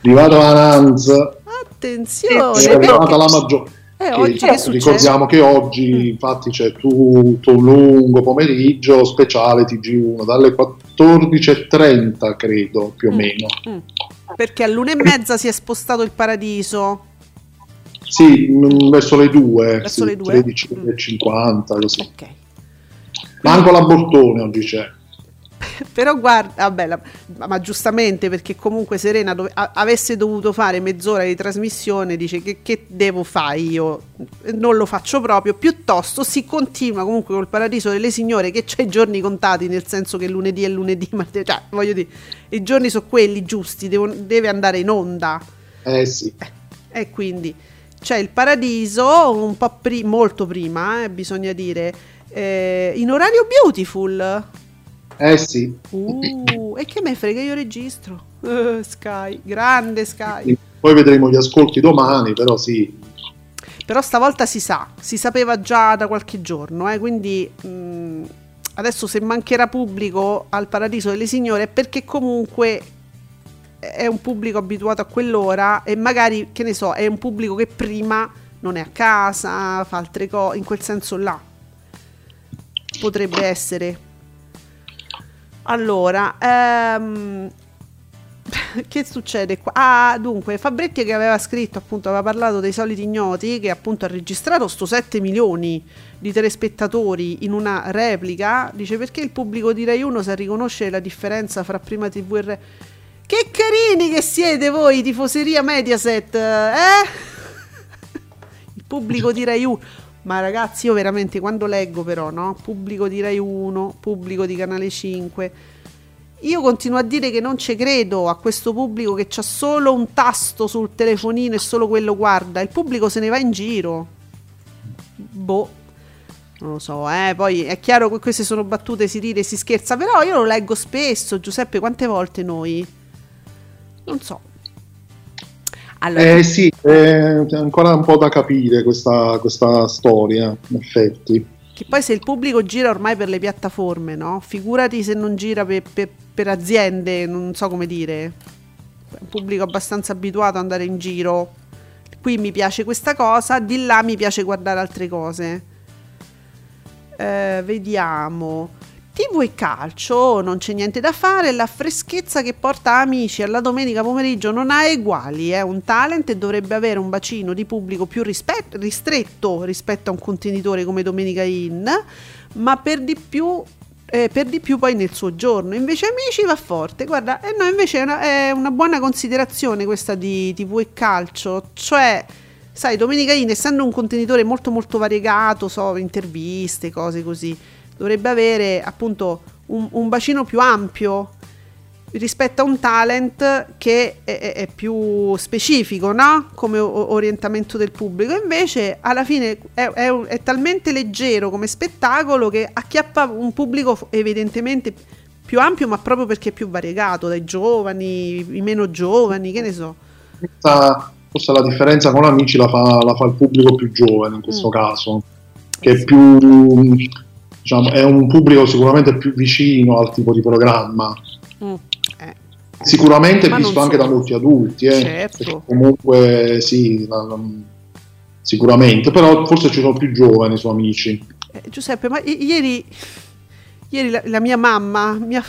Arrivato Ananz, Attenzione, è arrivata la maggiore. Eh, che ricordiamo che oggi infatti c'è tutto un lungo pomeriggio speciale TG1 dalle 14.30 credo più o Mm. meno. Mm. Perché all'una e mezza si è spostato il paradiso. Sì, mm, verso le 2, Verso le due? 13.50 così. Ok. Manco la Bortone oggi c'è. Però guarda, vabbè, la- ma giustamente perché comunque Serena dove- a- avesse dovuto fare mezz'ora di trasmissione, dice che, che devo fare io? Non lo faccio proprio, piuttosto si continua comunque col Paradiso delle Signore che c'è i giorni contati, nel senso che lunedì è lunedì, ma cioè, voglio dire, i giorni sono quelli giusti, devo- deve andare in onda. Eh sì. E quindi c'è il Paradiso, un po' pri- molto prima, eh, bisogna dire, eh, in orario beautiful. Eh sì. Uh, e che me frega, io registro. Eh, Sky, grande Sky. Poi vedremo gli ascolti domani, però sì. Però stavolta si sa, si sapeva già da qualche giorno, eh, quindi mh, adesso se mancherà pubblico al Paradiso delle Signore è perché comunque è un pubblico abituato a quell'ora e magari, che ne so, è un pubblico che prima non è a casa, fa altre cose, in quel senso là. Potrebbe essere. Allora, ehm, che succede qua? Ah, dunque, Fabretti che aveva scritto, appunto, aveva parlato dei soliti ignoti, che appunto ha registrato sto 7 milioni di telespettatori in una replica, dice perché il pubblico di Rai 1 sa riconoscere la differenza fra prima TV e Rai... Che carini che siete voi, tifoseria Mediaset, eh? Il pubblico di Rai 1... Ma ragazzi, io veramente quando leggo però, no? Pubblico di Rai 1, pubblico di Canale 5... Io continuo a dire che non ci credo a questo pubblico che c'ha solo un tasto sul telefonino e solo quello guarda. Il pubblico se ne va in giro. Boh. Non lo so, eh. Poi è chiaro che queste sono battute, si ride, si scherza. Però io lo leggo spesso, Giuseppe. Quante volte noi? Non so. Allora, Eh sì, eh, c'è ancora un po' da capire questa, questa storia, in effetti. Che poi se il pubblico gira ormai per le piattaforme, no? Figurati se non gira per, per- per aziende, non so come dire. È un pubblico abbastanza abituato ad andare in giro. Qui mi piace questa cosa, di là mi piace guardare altre cose. Eh, vediamo. TV e calcio, non c'è niente da fare, la freschezza che porta amici alla domenica pomeriggio non ha eguali, è un talent e dovrebbe avere un bacino di pubblico più rispet- ristretto rispetto a un contenitore come Domenica In, ma per di più eh, per di più poi nel suo giorno. Invece Amici va forte, guarda, e no, invece è una, è una buona considerazione questa di TV e calcio, cioè sai, Domenica In essendo un contenitore molto molto variegato, so, interviste, cose così, dovrebbe avere appunto un, un bacino più ampio rispetto a un talent che è, è- è più specifico, no? Come o- orientamento del pubblico. Invece, alla fine è, è talmente leggero come spettacolo che acchiappa un pubblico evidentemente più ampio, ma proprio perché è più variegato, dai giovani, i meno giovani, che ne so. Questa- Forse la differenza con amici la fa, la fa il pubblico più giovane in questo Mm. caso, che è più diciamo, è un pubblico sicuramente più vicino al tipo di programma. Mm, eh. Sicuramente Ma visto non anche da molti adulti, eh, Certo. comunque sì, la- la- sicuramente, però forse ci sono più giovani su amici. Eh, Giuseppe, ma i- ieri, ieri la, la mia mamma mi ha,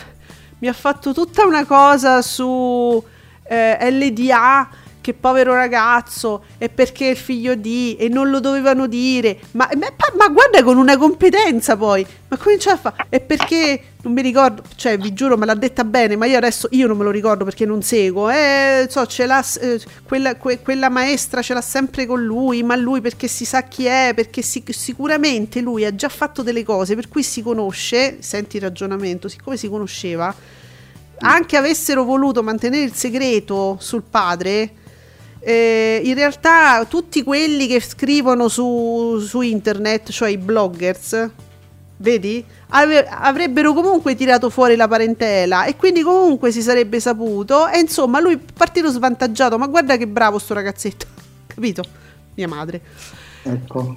mi ha fatto tutta una cosa su eh, LDA, che povero ragazzo, e perché il figlio di, e non lo dovevano dire, ma, ma- ma guarda con una competenza poi, ma comincia a fare, e perché, non mi ricordo, cioè vi giuro me l'ha detta bene, ma io adesso, io non me lo ricordo perché non seguo, eh, so, ce l'ha, eh, quella, que- quella maestra ce l'ha sempre con lui, ma lui perché si sa chi è, perché si- sicuramente lui ha già fatto delle cose per cui si conosce, senti il ragionamento, siccome si conosceva, anche avessero voluto mantenere il segreto sul padre, eh, in realtà tutti quelli che scrivono su, su internet, cioè i bloggers, vedi, avrebbero comunque tirato fuori la parentela e quindi comunque si sarebbe saputo e insomma lui partito svantaggiato, ma guarda che bravo sto ragazzetto, capito? Mia madre. Ecco.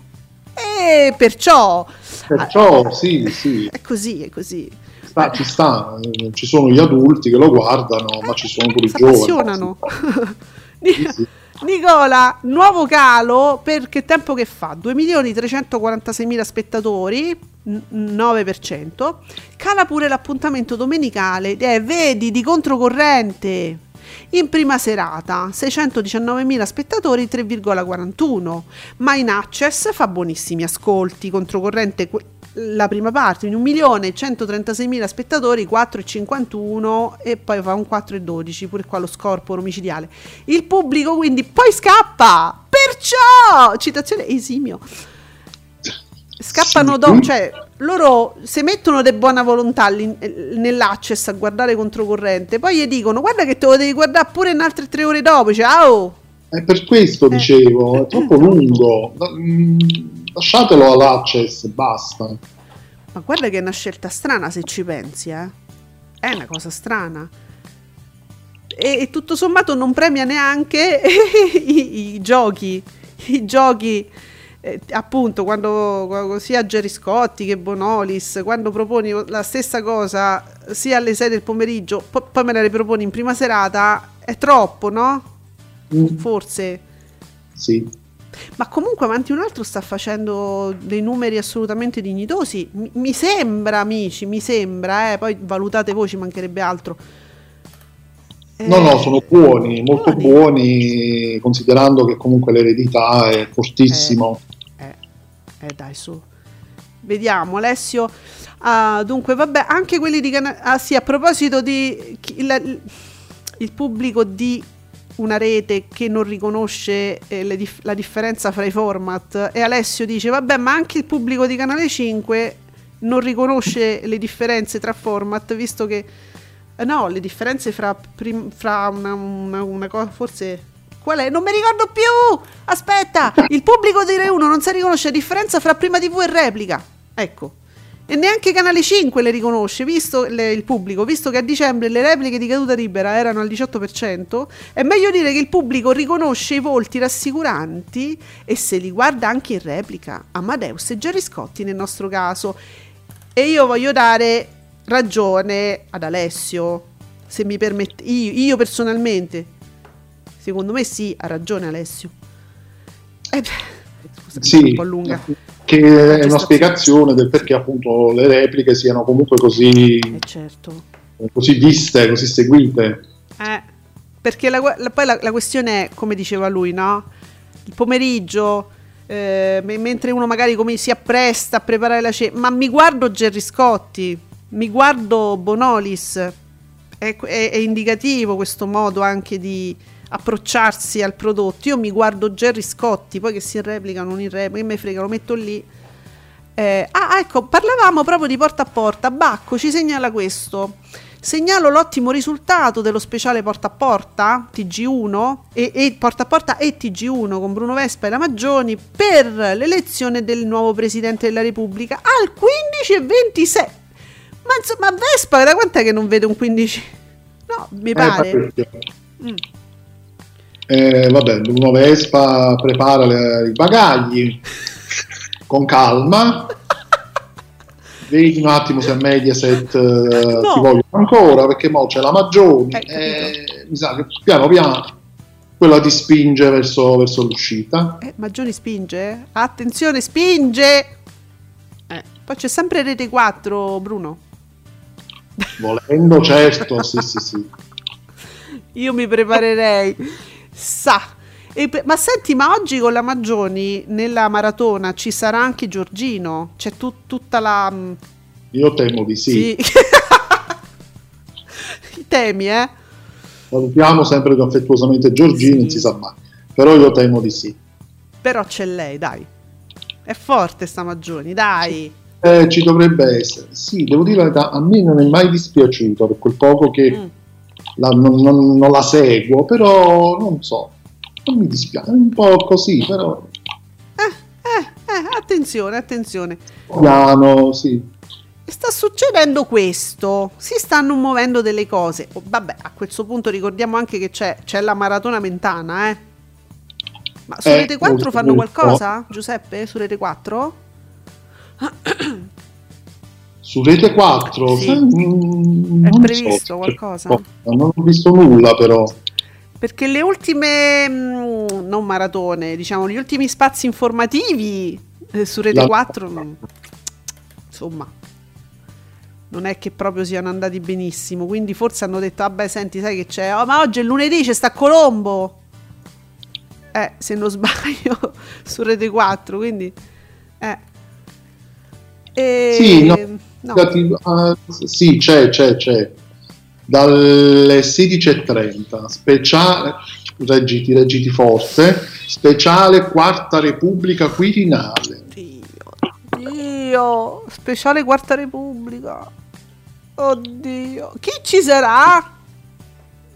E perciò... Perciò ah, sì, sì, È così, è così. sta- ci sta, ci sono gli adulti che lo guardano, ma ci sono pure i giovani. appassionano. Ni- sì. Nicola, nuovo calo per che tempo che fa? 2.346.000 spettatori, n- 9%. Cala pure l'appuntamento domenicale, eh, vedi, di controcorrente. In prima serata 619.000 spettatori, 3,41. Ma in access fa buonissimi ascolti, controcorrente la prima parte, in 1.136.000 spettatori, 4,51 e poi fa un 4,12, pure qua lo scorporo omicidiale. Il pubblico quindi poi scappa, perciò, citazione esimio, scappano dopo, cioè loro se mettono di buona volontà nell'access a guardare controcorrente, poi gli dicono guarda che te lo devi guardare pure in altre tre ore dopo, ciao! È per questo Eh. dicevo, è troppo lungo. Mm, Lasciatelo all'access, basta. Ma guarda che è una scelta strana se ci pensi, eh. È una cosa strana. E, e tutto sommato non premia neanche i, i giochi. I giochi, eh, appunto, quando, quando sia Gerry Scotti che Bonolis, quando proponi la stessa cosa sia alle 6 del pomeriggio, po- poi me la riproponi in prima serata, è troppo, no? Mm, Forse. Sì. Ma comunque avanti un altro sta facendo dei numeri assolutamente dignitosi. Mi, mi sembra, amici, mi sembra, eh, poi valutate voi, ci mancherebbe altro. Eh, No, no, sono buoni, molto buoni. buoni, considerando che comunque l'eredità è fortissimo. Eh, eh, dai, su. Vediamo, Alessio. Ah, dunque, vabbè, anche quelli di Cana- Ah, sì, a proposito di chi- la- il pubblico di una rete che non riconosce eh, dif- la differenza fra i format. E Alessio dice vabbè ma anche il pubblico di Canale 5 non riconosce le differenze tra format visto che eh, no le differenze fra, prim- fra una, una- una cosa forse qual è? non mi ricordo più! Aspetta! Il pubblico di Rai 1 non sa riconoscere la differenza fra prima tv e replica. Ecco e neanche Canale 5 le riconosce, visto le- il pubblico, visto che a dicembre le repliche di caduta libera erano al 18%, è meglio dire che il pubblico riconosce i volti rassicuranti e se li guarda anche in replica, Amadeus e Gerry Scotti nel nostro caso. E io voglio dare ragione ad Alessio, se mi permette, io, io personalmente, secondo me sì, ha ragione Alessio. Eh, scusa, Sì, un po' lunga. Che è una spiegazione del perché appunto le repliche siano comunque così, Eh certo. così viste, così seguite. Eh, perché la, la- poi la, la questione è, come diceva lui, no? Il pomeriggio, eh, me- mentre uno magari come si appresta a preparare la cena, ma mi guardo Gerry Scotti, mi guardo Bonolis, è, è- è indicativo questo modo anche di approcciarsi al prodotto. Io mi guardo Gerry Scotti, poi che si replica o non in replica, che me frega, lo metto lì. Eh, ah, ecco, parlavamo proprio di porta a porta. Bacco ci segnala questo. Segnalo l'ottimo risultato dello speciale porta a porta TG1 e, e porta a porta e TG1 con Bruno Vespa e la Maggioni per l'elezione del nuovo presidente della Repubblica al 15 e 26. Ma insomma, Vespa da quant'è che non vede un 15? No, mi Eh, pare. Mm. Eh, vabbè, Bruno Vespa prepara le- i bagagli con calma. Vedi un attimo se a Mediaset eh, No. ti vogliono ancora, perché mo c'è la Maggioni. Eh, eh, mi sa che piano piano quella ti spinge verso, verso l'uscita. Eh, Maggioni spinge? Attenzione, spinge! Eh, poi c'è sempre Rete 4, Bruno. Volendo, certo, sì, sì, sì. Io mi preparerei. Sa. E pe- ma senti, ma oggi con la Maggioni nella maratona ci sarà anche Giorgino? C'è tu- tutta la... mm, Io temo di sì. sì. I temi, eh? Salutiamo sempre più affettuosamente Giorgino, Sì. non si sa mai. Però io temo di sì. Però c'è lei, dai. È forte sta Maggioni, dai. Eh, ci dovrebbe essere. Sì, devo dire la verità, a me non è mai dispiaciuto per quel poco che Mm. La- non, non- non la seguo, però non so, non mi dispiace, è un po' così, però Eh, eh, attenzione, attenzione. piano, sì. Sta succedendo questo, si stanno muovendo delle cose. Oh, vabbè, a questo punto ricordiamo anche che c'è, c'è la maratona mentana, eh. Ma su Eh, Rete 4 molto, fanno molto. qualcosa, Giuseppe? Su Rete 4? Su Rete 4 Sì. sai, mm, È non previsto so, qualcosa? no, non ho visto nulla però. Perché le ultime, mm, non maratone, diciamo, gli ultimi spazi informativi eh, su Rete La- 4, mm, insomma, non è che proprio siano andati benissimo. Quindi forse hanno detto, vabbè, senti, sai che c'è? Oh, ma oggi è lunedì, c'è sta Colombo. Eh, se non sbaglio, su Rete 4, quindi... Eh. E- Sì, no, no. ah, sì, c'è, c'è, c'è. Dalle 16.30, speciale, reggiti, reggiti forte, speciale Quarta Repubblica Quirinale. Dio, Dio, speciale Quarta Repubblica. Oddio, chi ci sarà?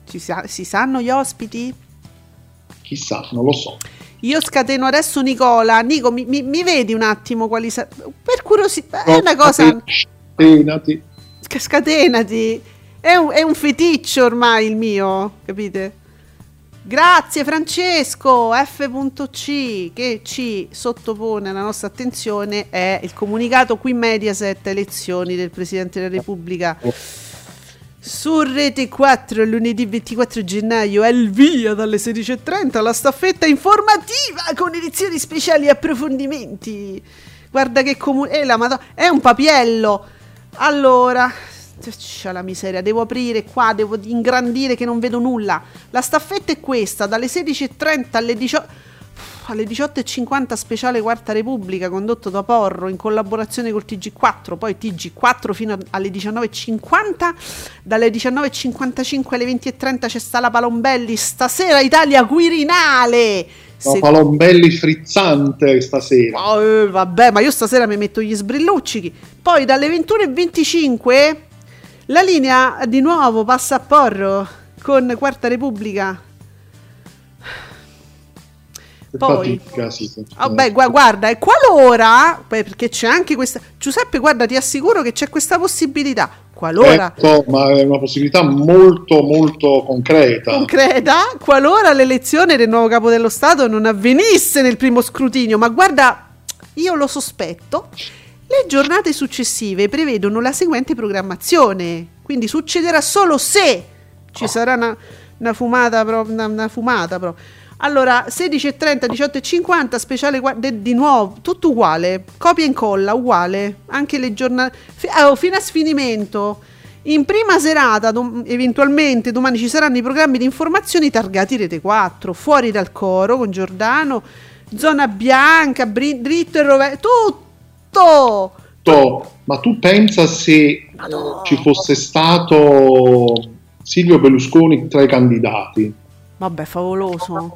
Ci sa- si sanno gli ospiti? Chissà, non lo so. Io scateno adesso Nicola. Nico, mi, mi- mi vedi un attimo quali sa- Per curiosità, è una cosa. Scatenati. Sc- Scatenati. È un, è un feticcio ormai il mio, capite? Grazie Francesco, F.C che ci sottopone alla nostra attenzione è il comunicato qui Mediaset elezioni del Presidente della Repubblica. Su Rete 4 lunedì 24 gennaio è il via dalle 16.30 la staffetta informativa con edizioni speciali e approfondimenti. Guarda che comune... Eh, è un papiello. Allora, c'è la miseria, devo aprire qua, devo ingrandire che non vedo nulla. La staffetta è questa, dalle 16.30 alle 18... Alle 18.50 speciale Quarta Repubblica condotto da Porro in collaborazione col TG4, poi TG4 fino alle 19.50, dalle 19.55 alle 20.30 c'è sta la Palombelli, stasera Italia Quirinale. No, Se- Palombelli frizzante stasera. Oh, eh, vabbè, ma io stasera mi metto gli sbrilluccichi. Poi dalle 21.25 la linea di nuovo passa a Porro con Quarta Repubblica. Poi, sì, vabbè, gua- guarda, e qualora, perché c'è anche questa, Giuseppe, guarda, ti assicuro che c'è questa possibilità. Qualora Certo, ma è una possibilità molto molto concreta. concreta, qualora l'elezione del nuovo capo dello Stato non avvenisse nel primo scrutinio, ma guarda, io lo sospetto, le giornate successive prevedono la seguente programmazione, quindi succederà solo se ci sarà una, una fumata, pro- una, una fumata proprio. Allora, 16.30, 18.50, speciale de- di nuovo, tutto uguale, copia e incolla, uguale, anche le giornate, fi- ah, oh, fino a sfinimento. In prima serata, dom- eventualmente domani ci saranno i programmi di informazioni targati Rete 4, fuori dal coro con Giordano, zona bianca, bri- dritto e rovescio, tutto! To- Ma tu pensa se ci fosse stato Silvio Berlusconi tra i candidati? Vabbè, favoloso.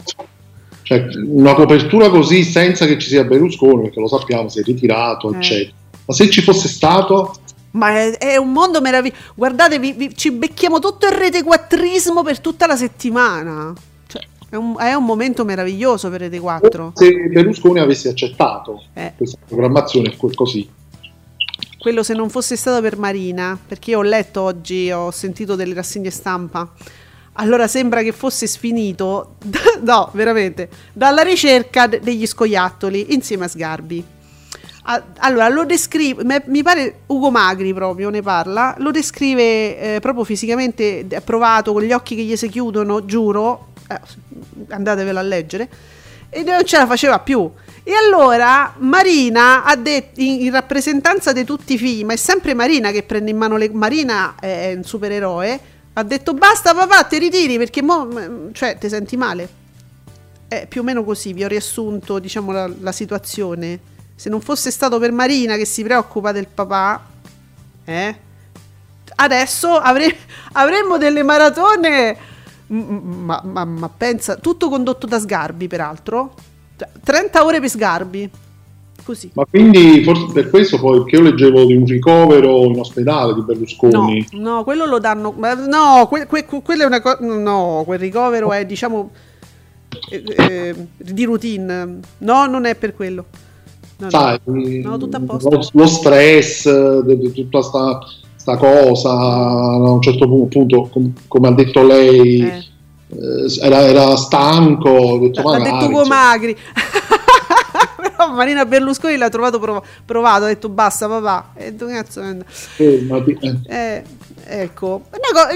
Cioè, una copertura così senza che ci sia Berlusconi, perché lo sappiamo, si è ritirato, Eh. eccetera. Ma se ci fosse stato, Ma è, è un mondo meraviglioso. Guardate, vi- vi- ci becchiamo tutto il rete quattrismo per tutta la settimana. Cioè, è un, è un momento meraviglioso per Rete 4. se Berlusconi avesse accettato Eh. questa programmazione co- così. Quello se non fosse stato per Marina, perché io ho letto oggi, ho sentito delle rassegne stampa. Allora sembra che fosse sfinito, no, veramente, dalla ricerca de- degli scoiattoli insieme a Sgarbi. Allora, lo descrive, mi pare Ugo Magri proprio ne parla, lo descrive eh, proprio fisicamente provato, con gli occhi che gli si chiudono, giuro, eh, andatevelo a leggere, e non ce la faceva più. E allora Marina ha detto, in, rappresentanza di tutti i figli, ma è sempre Marina che prende in mano le... Marina è un supereroe, ha detto basta papà, ti ritiri perché mo, cioè, ti senti male. È più o meno così, vi ho riassunto diciamo la, la situazione. Se non fosse stato per Marina che si preoccupa del papà, eh, adesso avre- avremmo delle maratone, ma, ma- ma pensa, tutto condotto da Sgarbi peraltro, Cioè, 30 ore per Sgarbi, così. Ma quindi forse per questo poi che io leggevo di un ricovero in ospedale di No, Berlusconi. no, quello lo danno. No, que- que- que- quello è una cosa. No, quel ricovero è diciamo eh, eh, di routine. No, non è per quello. No, no. Sai, No, tutto a posto. lo, lo stress tutta sta, sta cosa, a un certo pu- punto, com- come ha detto lei, Eh. eh, era, era stanco. Ho detto, L'ha detto Ugo insomma. Magri. Però Marina Berlusconi l'ha trovato prov- provato, ha detto basta papà. E tu cazzo Eh, eh, ecco,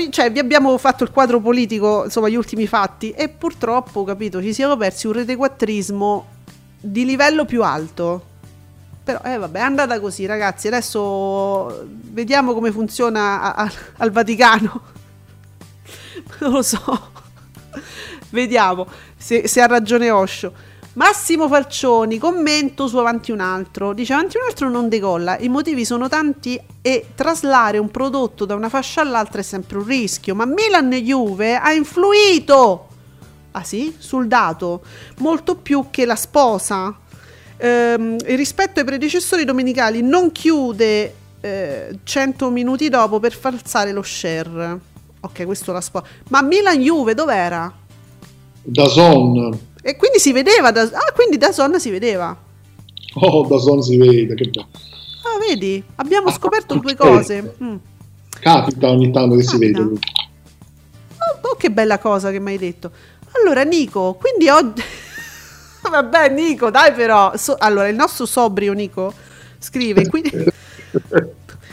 cioè, vi abbiamo fatto il quadro politico, insomma, gli ultimi fatti, e purtroppo, capito, ci siamo persi un retequattrismo di livello più alto. Però, eh, vabbè, è andata così, ragazzi. Adesso vediamo come funziona a- a- al Vaticano. Non lo so. Vediamo se, se ha ragione Osho. Massimo Falcioni, commento su Avanti un altro. Dice Avanti un altro non decolla, i motivi sono tanti e traslare un prodotto da una fascia all'altra è sempre un rischio, ma Milan Juve ha influito Ah sì? Sul dato, molto più che la sposa. Ehm, rispetto ai predecessori domenicali non chiude eh, 100 minuti dopo per falsare lo share. Ok, questo la sposa. Ma Milan Juve dov'era? Da Zon. E quindi si vedeva da Ah, quindi da Son si vedeva. Oh, da Zon si vede. Che bello. Ah, vedi? Abbiamo Ah, scoperto due cose. Mm. Capita ogni tanto che si Capita. vede. Oh, oh, che bella cosa che mi hai detto. Allora, Nico, quindi oggi. Vabbè, Nico, dai, però. So- allora, il nostro sobrio Nico scrive: quindi...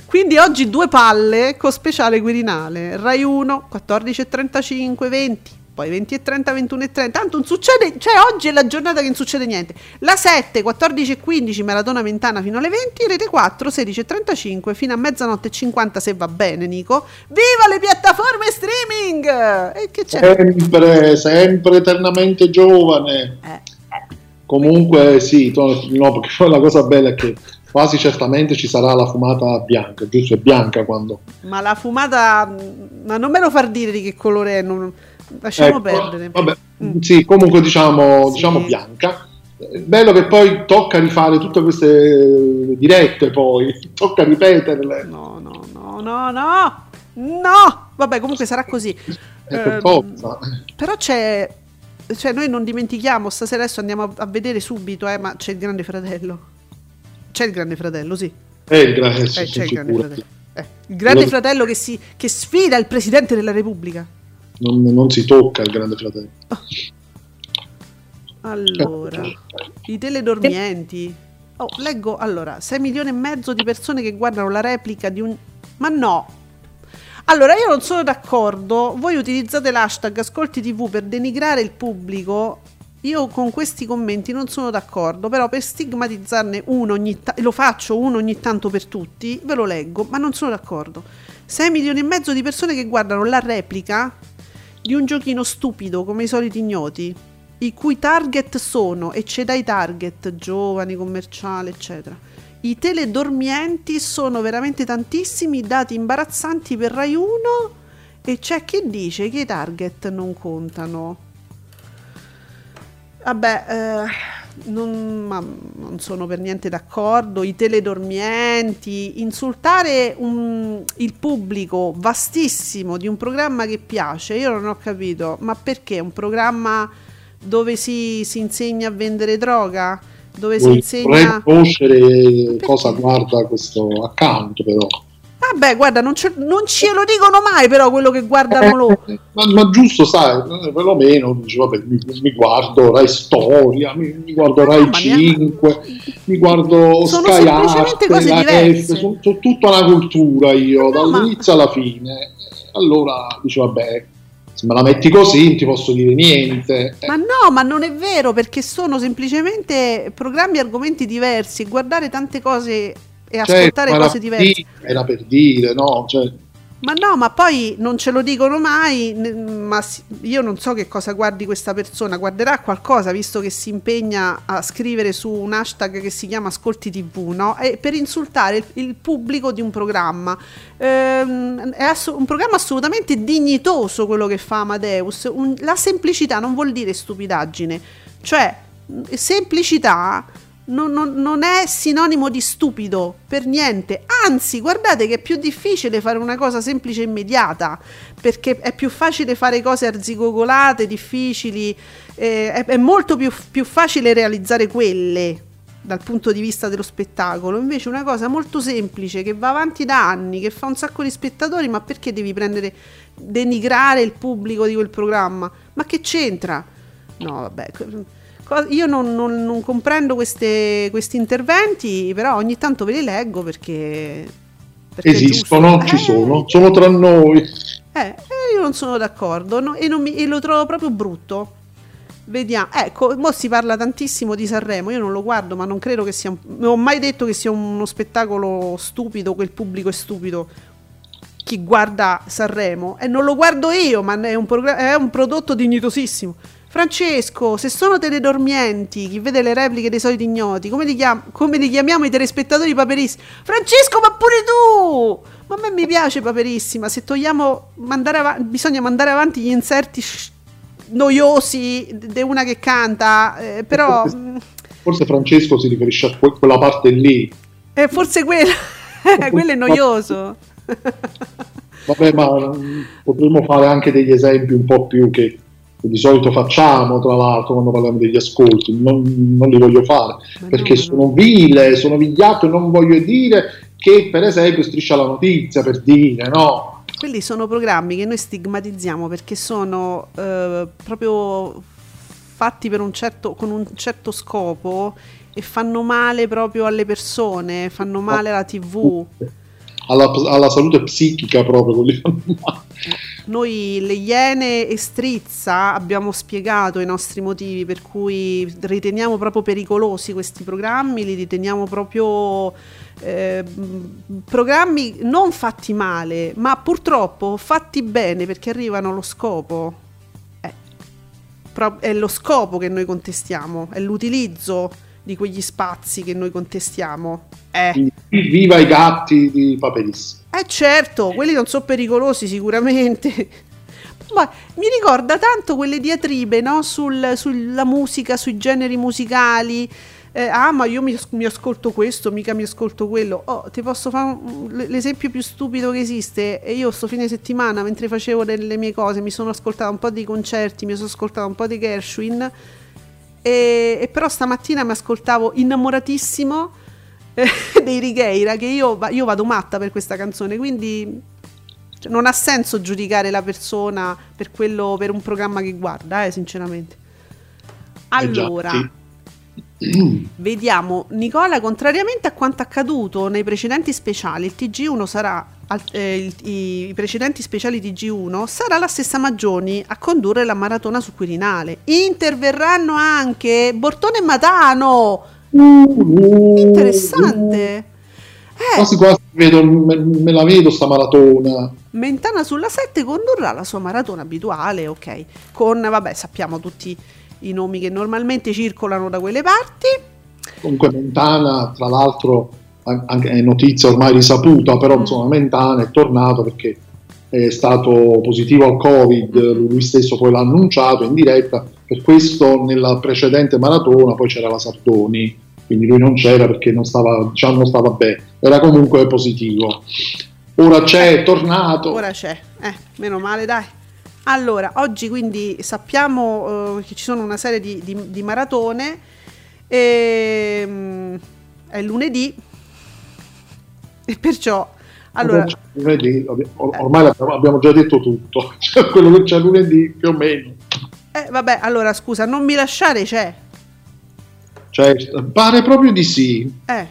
quindi oggi due palle con speciale Quirinale. Rai 1, 14.35, 20. Poi 20 e 30, 21 e 30. Tanto non succede. Cioè, oggi è la giornata che non succede niente. La 7, 14 e 15, Maratona Mentana fino alle 20. Rete 4, 16 e 35 fino a mezzanotte e 50, se va bene, Nico. Viva le piattaforme streaming! E che c'è? Sempre, sempre eternamente giovane. Eh. Comunque sì, no, perché poi la cosa bella è che quasi certamente ci sarà la fumata bianca, giusto? È bianca quando... Ma la fumata. mm, Ma non me lo far dire di che colore è. non- Lasciamo Ecco, perdere. Vabbè, Mm. sì, comunque diciamo, Sì. diciamo bianca. Eh, Bello che poi tocca rifare tutte queste dirette poi, tocca ripeterle. No, no, no, no, no. No! Vabbè, comunque sarà così. Eh, per Ehm, forza. Però c'è. Cioè, noi non dimentichiamo, stasera adesso andiamo a, vedere subito, eh, ma c'è il Grande Fratello. C'è il Grande Fratello, sì. Eh, il gra- Eh, c'è il Grande. Fratello. Eh, il Grande Lo- Fratello che, si, che sfida il Presidente della Repubblica. Non, non si tocca il grande fratello. Allora, i teledormienti. Oh, leggo allora, 6 milioni e mezzo di persone che guardano la replica di un... Ma no! Allora, io non sono d'accordo. Voi utilizzate l'hashtag Ascolti TV per denigrare il pubblico. Io con questi commenti non sono d'accordo, però per stigmatizzarne uno ogni tanto, lo faccio uno ogni tanto per tutti, ve lo leggo, ma non sono d'accordo. 6 milioni e mezzo di persone che guardano la replica di un giochino stupido come i soliti ignoti, i cui target sono, e c'è dai target, giovani, commerciali, eccetera. I teledormienti sono veramente tantissimi, dati imbarazzanti per Rai 1 e c'è chi dice che i target non contano. Vabbè, eh, non, ma non sono per niente d'accordo. I teledormienti, insultare un- il pubblico vastissimo di un programma che piace, io non ho capito, ma perché? Un programma dove si, si insegna a vendere droga? Dove si Vorrei insegna... conoscere cosa guarda questo account però. Vabbè, guarda, non, ce- non ce lo dicono mai però quello che guardano loro. Eh, ma, ma giusto, sai, eh, perlomeno dici, vabbè, mi, mi guardo Rai Storia, mi, mi guardo Rai ma neanche- 5, mi guardo Sono Sky Arte, cose la diverse. F, sono, sono tutta una cultura io, No, ma- dall'inizio alla fine. Allora dici, vabbè, se me la metti così non ti posso dire niente. Eh, Ma no, ma non è vero perché sono semplicemente programmi e argomenti diversi. Guardare tante cose e certo, ascoltare cose diverse. dire, Era per dire, no? Cioè, Ma no, ma poi non ce lo dicono mai. Ma io non so che cosa guardi questa persona. Guarderà qualcosa visto che si impegna a scrivere su un hashtag che si chiama Ascolti TV, no? E per insultare il, il pubblico di un programma. Ehm, è ass- un programma assolutamente dignitoso quello che fa Amadeus. Un- la semplicità non vuol dire stupidaggine. Cioè, semplicità non, non- non è sinonimo di stupido per niente. Anzi, guardate che è più difficile fare una cosa semplice e immediata perché è più facile fare cose arzigogolate, difficili. eh, è, è molto più, più facile realizzare quelle dal punto di vista dello spettacolo. Invece, una cosa molto semplice che va avanti da anni, che fa un sacco di spettatori, ma perché devi prendere denigrare il pubblico di quel programma? Ma che c'entra? No, vabbè. Io non, non- non comprendo queste- questi interventi, però ogni tanto ve li leggo perché. perché esistono, giusto. ci Eh, sono, sono tra noi. eh, eh, io non sono d'accordo no? e, non mi- e lo trovo proprio brutto. Vediamo, ecco, mo si parla tantissimo di Sanremo, io non lo guardo, ma non credo che sia, un- non ho mai detto che sia uno spettacolo stupido, quel pubblico è stupido, chi guarda Sanremo, e non lo guardo io, ma è un, progra- è un prodotto dignitosissimo. Francesco, se sono teledormienti, chi vede le repliche dei soliti ignoti, come li, chiam- come li chiamiamo i telespettatori paperissimi? Francesco, ma pure tu! Ma a me mi piace paperissima, se togliamo, mandare ava- bisogna mandare avanti gli inserti sh- noiosi di una che canta, eh, però mm, Forse Francesco si riferisce a que- quella parte lì. eh, forse quello, quello è noioso. Vabbè, ma mm, potremmo fare anche degli esempi un po' più che, che di solito facciamo, tra l'altro, quando parliamo degli ascolti. Non, non li voglio fare Ma perché no, sono vile, sono vigliacco e non voglio dire che, per esempio, striscia la notizia per dire, no? Quelli sono programmi che noi stigmatizziamo perché sono eh, proprio fatti per un certo, con un certo scopo e fanno male proprio alle persone, fanno male alla tv. Alla, alla salute psichica proprio. quelli fanno. Noi le Iene e Strizza abbiamo spiegato i nostri motivi per cui riteniamo proprio pericolosi questi programmi, li riteniamo proprio eh, programmi non fatti male, ma purtroppo fatti bene perché arrivano allo scopo. Eh, è lo scopo che noi contestiamo, è l'utilizzo di quegli spazi che noi contestiamo. Eh. Viva i gatti di Paperissimo. Eh certo, quelli non sono pericolosi sicuramente. Ma mi ricorda tanto quelle diatribe no? Sul- sulla musica, sui generi musicali. Eh, ah, ma io mi, mi ascolto questo, mica mi ascolto quello. Oh, ti posso fare un- l- l'esempio più stupido che esiste. E io sto fine settimana, mentre facevo delle mie cose, mi sono ascoltata un po' di concerti, mi sono ascoltata un po' di Gershwin. E, e però stamattina mi ascoltavo innamoratissimo eh, dei Righeira che io, io vado matta per questa canzone quindi cioè, non ha senso giudicare la persona per quello per un programma che guarda eh, sinceramente Eh già, allora sì. Vediamo Nicola contrariamente a quanto accaduto nei precedenti speciali il TG1 sarà eh, i, i precedenti speciali TG1 sarà la stessa Maggioni a condurre la maratona su Quirinale interverranno anche Bortone e Matano Interessante. Eh, Quasi quasi vedo- me, me la vedo sta maratona. Mentana sulla 7 condurrà la sua maratona abituale, ok. Con, vabbè, sappiamo tutti i nomi che normalmente circolano da quelle parti. Comunque Mentana, tra l'altro, è notizia ormai risaputa, però insomma Mentana è tornato perché è stato positivo al Covid, lui stesso poi l'ha annunciato in diretta, per questo nella precedente maratona poi c'era la Sartoni, quindi lui non c'era perché non stava, diciamo, non stava bene, era comunque positivo. Ora c'è, è tornato. Ora c'è, eh, meno male, dai. Allora, oggi quindi sappiamo eh, che ci sono una serie di, di- di maratone. E, è lunedì. E perciò, allora, lunedì, or- ormai l'abbiamo- abbiamo già detto tutto, cioè, quello che c'è lunedì più o meno. eh, vabbè, allora scusa, non mi lasciare c'è. Cioè, pare proprio di sì. Eh,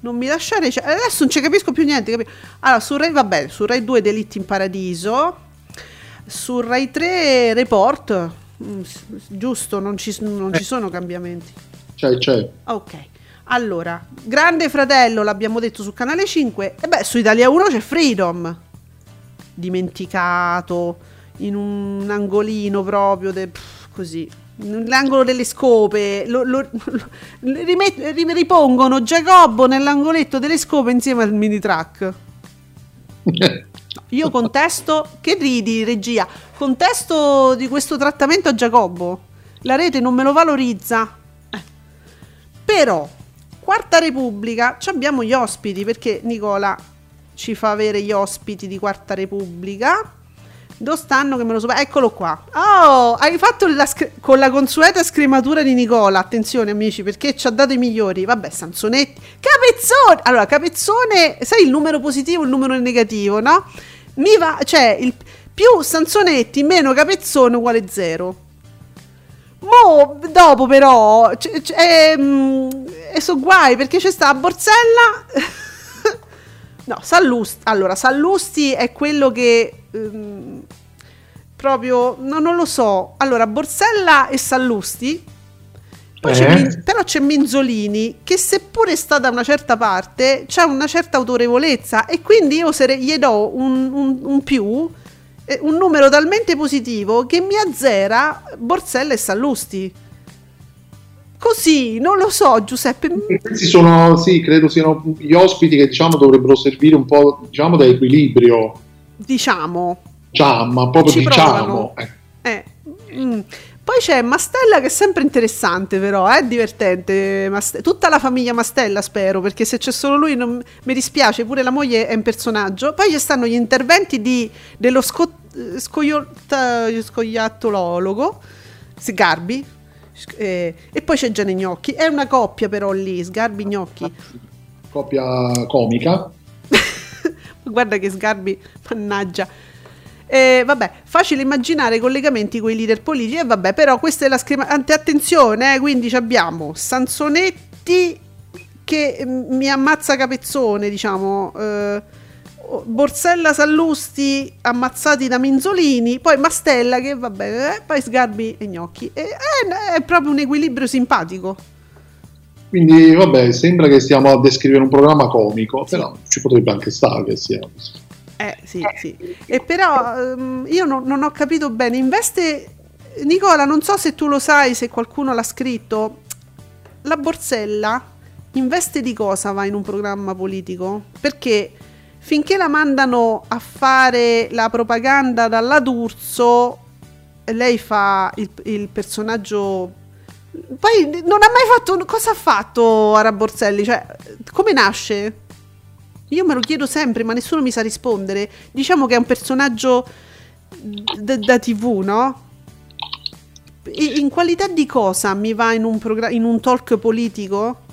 non mi lasciare. Cioè, adesso non ci capisco più niente. capi- Allora, su Rai, vabbè, su Rai 2 Delitti in Paradiso. Su Rai 3 Report. Mm, giusto, non ci, non ci sono cambiamenti. Cioè, c'è. Ok. Allora, Grande Fratello l'abbiamo detto su Canale 5. E beh, su Italia 1 c'è Freedom. Dimenticato. In un angolino proprio. de- pff, così. Nell'angolo delle scope. Lo, lo- lo- rimet- ri- ripongono Giacobbo nell'angoletto delle scope insieme al mini truck. Io contesto. Che ridi, regia? Contesto di questo trattamento a Giacobbo. La rete non me lo valorizza. Però, Quarta Repubblica, abbiamo gli ospiti perché Nicola ci fa avere gli ospiti di Quarta Repubblica. Dove stanno che me lo so? Eccolo qua. Oh, hai fatto la scr- con la consueta scrematura di Nicola. Attenzione amici, perché ci ha dato i migliori. Vabbè, Sansonetti. Capezzone! Allora, Capezzone, sai il numero positivo e il numero negativo, no? Mi va, cioè, il più Sansonetti meno Capezzone uguale zero. Mo, dopo però, c- c- ehm, e so guai perché c'è sta Borsella. no, Sallusti. Allora, Sallusti è quello che ehm, proprio, no, non lo so. Allora, Borsella e Sallusti. C'è Eh? Min- però c'è Minzolini che seppure sta da una certa parte c'ha una certa autorevolezza e quindi io se re- gli do un, un- un più eh, un numero talmente positivo che mi azzera Borsella e Sallusti. Così, non lo so, Giuseppe. Questi sono, sì, credo siano gli ospiti che diciamo dovrebbero servire un po' diciamo da equilibrio, Diciamo. diciamo, ma proprio Ci diciamo. eh. Eh, mm. Poi c'è Mastella che è sempre interessante, però è divertente. Mast- tutta la famiglia Mastella, spero, perché se c'è solo lui non- mi dispiace, pure la moglie è un personaggio. Poi ci stanno gli interventi di- dello sco- eh, Sgarbi, sc- eh, e poi c'è Gianni Gnocchi. È una coppia però lì, Sgarbi Gnocchi. Coppia comica. Guarda che Sgarbi, mannaggia. Eh, vabbè, facile immaginare collegamenti con i leader politici. E vabbè, però questa è la ante- Attenzione, eh, quindi abbiamo Sansonetti che mm, mi ammazza Capezzone, diciamo. eh, Borsella Sallusti ammazzati da Minzolini, poi Mastella che vabbè, eh, poi Sgarbi e Gnocchi. E- è, è proprio un equilibrio simpatico. Quindi vabbè, sembra che stiamo a descrivere un programma comico, però ci potrebbe anche stare che sia così. Eh sì, sì. E però ehm, io non, non ho capito bene. Investe, Nicola, non so se tu lo sai, se qualcuno l'ha scritto. La Borsella in veste di cosa va in un programma politico? Perché finché la mandano a fare la propaganda dalla D'Urso, lei fa il, il personaggio. Poi non ha mai fatto. Cosa ha fatto Ara Borselli? Cioè, come nasce? Io me lo chiedo sempre, ma nessuno mi sa rispondere. Diciamo che è un personaggio d- da TV, no? In qualità di cosa mi va in un, progra- in un talk politico?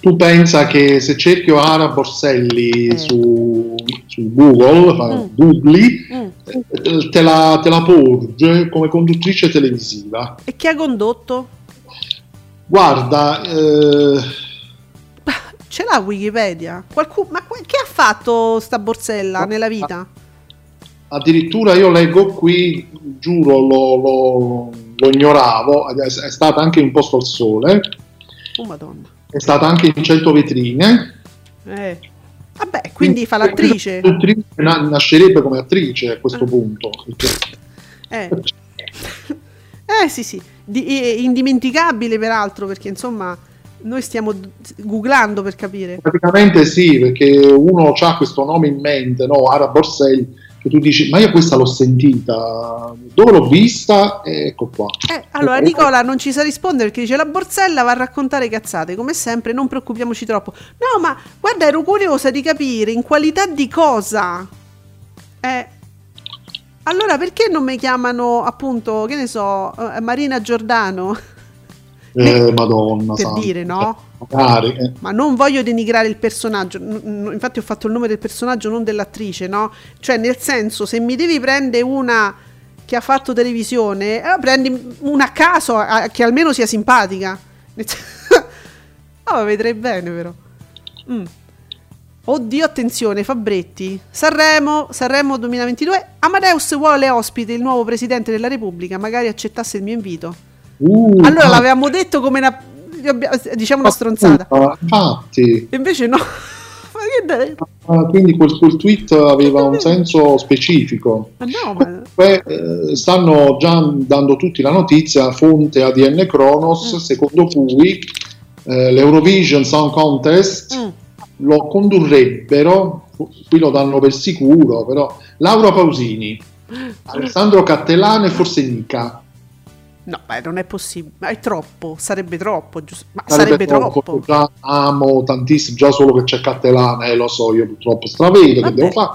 Tu pensa che se cerchi Oara Borselli su, su Google, Mm. googli, Mm. eh, te la, te la porge come conduttrice televisiva. E chi ha condotto? Guarda, eh, Ce l'ha Wikipedia? Qualcuno, ma che ha fatto sta Borsella nella vita? addirittura io leggo qui, giuro, lo, lo- lo ignoravo, è, stata anche in posto al sole, Oh madonna. È stata anche in 100 vetrine. Eh. Vabbè, quindi fa l'attrice. L'attrice na- nascerebbe come attrice a questo punto. Eh. Eh sì sì, Di- eh, indimenticabile peraltro perché insomma noi stiamo googlando per capire. Praticamente sì, perché uno ha questo nome in mente, no? Ara Borselli, che tu dici, ma io questa l'ho sentita, dove l'ho vista? E ecco qua. Eh, allora Nicola non ci sa rispondere perché dice la Borsella va a raccontare cazzate, come sempre non preoccupiamoci troppo. No ma guarda ero curiosa di capire in qualità di cosa. Eh, allora perché non mi chiamano appunto, che ne so, eh, Marina Giordano? Eh, Madonna Per santa. dire, no? Magari, eh. Ma non voglio denigrare il personaggio, infatti ho fatto il nome del personaggio, non dell'attrice, no? Cioè, nel senso, se mi devi prendere una che ha fatto televisione, eh, prendi una a caso a- che almeno sia simpatica. Oh, vedrei bene, però. Mm. Oddio, attenzione, Fabretti. Sanremo, Sanremo 2022. Amadeus vuole ospite il nuovo presidente della Repubblica. Magari accettasse il mio invito. Uh, Allora ah, l'avevamo detto come una. Diciamo una stronzata. appunto, Infatti, invece no. Ah, quindi quel, quel tweet aveva un senso specifico. Ma no, ma. Beh, eh, stanno già dando tutti la notizia, fonte ADN Kronos, Mm. secondo cui eh, l'Eurovision Song Contest Mm. lo condurrebbero, qui lo danno per sicuro, però Laura Pausini, Alessandro Cattelano e forse Nica. No, beh, non è possibile. Ma è troppo. Sarebbe troppo. giusto? Ma sarebbe, troppo. Già amo tantissimo, già solo che c'è Cattelana, eh, lo so, io purtroppo stravedo, che Vabbè. devo fare.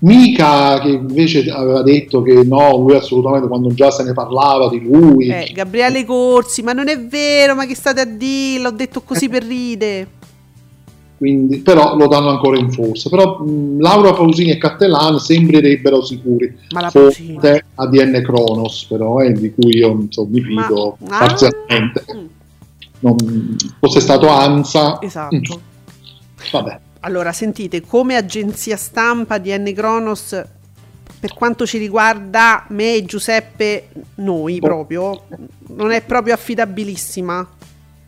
Mica che invece aveva detto che no, lui assolutamente quando già se ne parlava di lui, Eh, Gabriele Corsi, ma non è vero, ma che state a dire? L'ho detto così per ride. Quindi, però lo danno ancora in forza. Però mh, Laura Pausini e Cattelano sembrerebbero sicuri. Ma la. Fonte ADN Kronos, però, eh, di cui io insomma, mi fido Ma- parzialmente. Mm, Non, fosse stato ANSA, esatto. mm, vabbè. Allora, sentite, come agenzia stampa di N. Kronos, per quanto ci riguarda me e Giuseppe, noi proprio, non è proprio affidabilissima.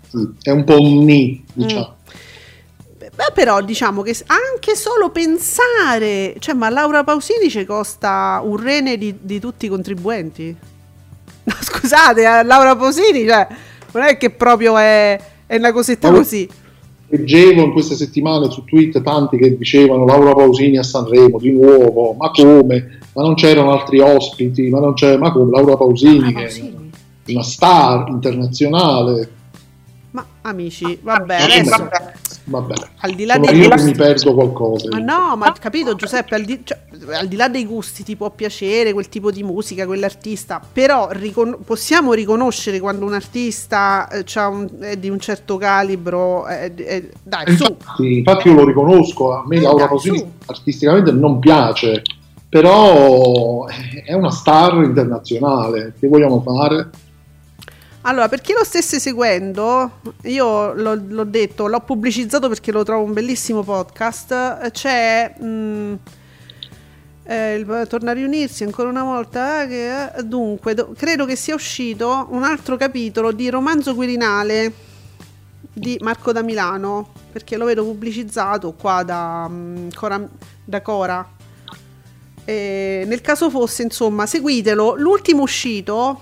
sì, è un po' un ni, diciamo. Beh, però diciamo che anche solo pensare, cioè, ma Laura Pausini ci costa un rene di, di tutti i contribuenti. No, scusate, eh, Laura Pausini, cioè, non è che proprio è, è una cosetta Ma- così. Leggevo in queste settimane su Twitter tanti che dicevano Laura Pausini a Sanremo di nuovo, ma come? Ma non c'erano altri ospiti, ma non c'è, ma come? Laura Pausini, Laura che Pausini. è una star internazionale. Ma amici, vabbè, adesso come? Vabbè, al di là dei io gusti, mi perdo qualcosa. ma no, ma capito Giuseppe, al di, cioè, al di là dei gusti ti può piacere quel tipo di musica, quell'artista, però ricon- possiamo riconoscere quando un artista eh, c'ha un- è di un certo calibro, eh, eh, dai, su. Infatti, infatti io lo riconosco, a me Eh, Laura Pausini su. artisticamente non piace, però è una star internazionale, che vogliamo fare? Allora, per chi lo stesse seguendo, io l'ho, l'ho detto, l'ho pubblicizzato perché lo trovo un bellissimo podcast. eh, C'è mh, eh, il, torna a riunirsi ancora una volta. eh, che, eh, dunque, do- credo che sia uscito un altro capitolo di romanzo Quirinale di Marco da Milano. Perché lo vedo pubblicizzato qua da, mh, Cora, da Cora. Nel caso fosse, insomma, seguitelo. L'ultimo uscito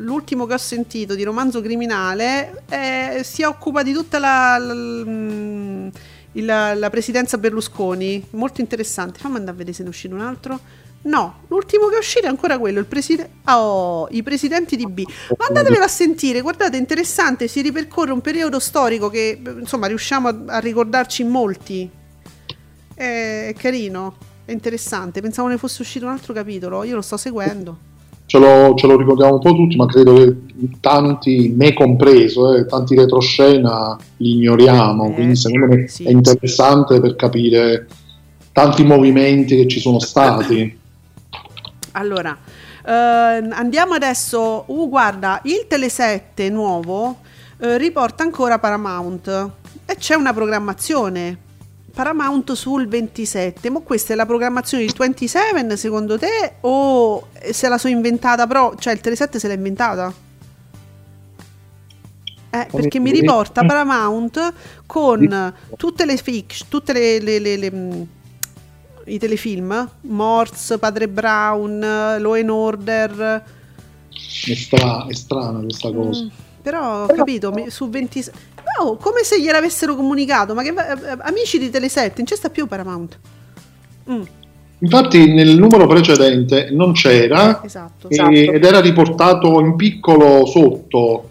l'ultimo che ho sentito di romanzo criminale eh, si occupa di tutta la, la- mm, il- la presidenza Berlusconi. Molto interessante. Fammi andare a vedere se ne è uscito un altro. No l'ultimo che è uscito è ancora quello il preside- oh, i presidenti di B. Ma andatevelo a sentire guardate è interessante si ripercorre un periodo storico che insomma riusciamo a, a ricordarci in molti. È carino è interessante. Pensavo ne fosse uscito un altro capitolo io lo sto seguendo Ce lo, ce lo ricordiamo un po' tutti, ma credo che tanti, me compreso, eh, tanti retroscena li ignoriamo, Eh, quindi secondo me sì. è interessante per capire tanti movimenti che ci sono stati. Allora, eh, andiamo adesso. Uh, guarda, il Tele7 nuovo eh, riporta ancora Paramount e c'è una programmazione. Paramount sul 27. Ma questa è la programmazione di 27 secondo te? O se la so inventata però? Cioè il Tele7 se l'ha inventata? Eh, perché mi riporta Paramount con tutte le fiction, tutte le, le- le- le, mh, i telefilm, Morse, Padre Brown, Law and Order. È, stra- è strana questa cosa. Mm, però ho capito, mi- su 26 Oh, come se gliel'avessero comunicato, ma che va- eh, amici di Tele7, non c'è sta più Paramount. Mm, Infatti nel numero precedente non c'era esatto. e- ed era riportato in piccolo sotto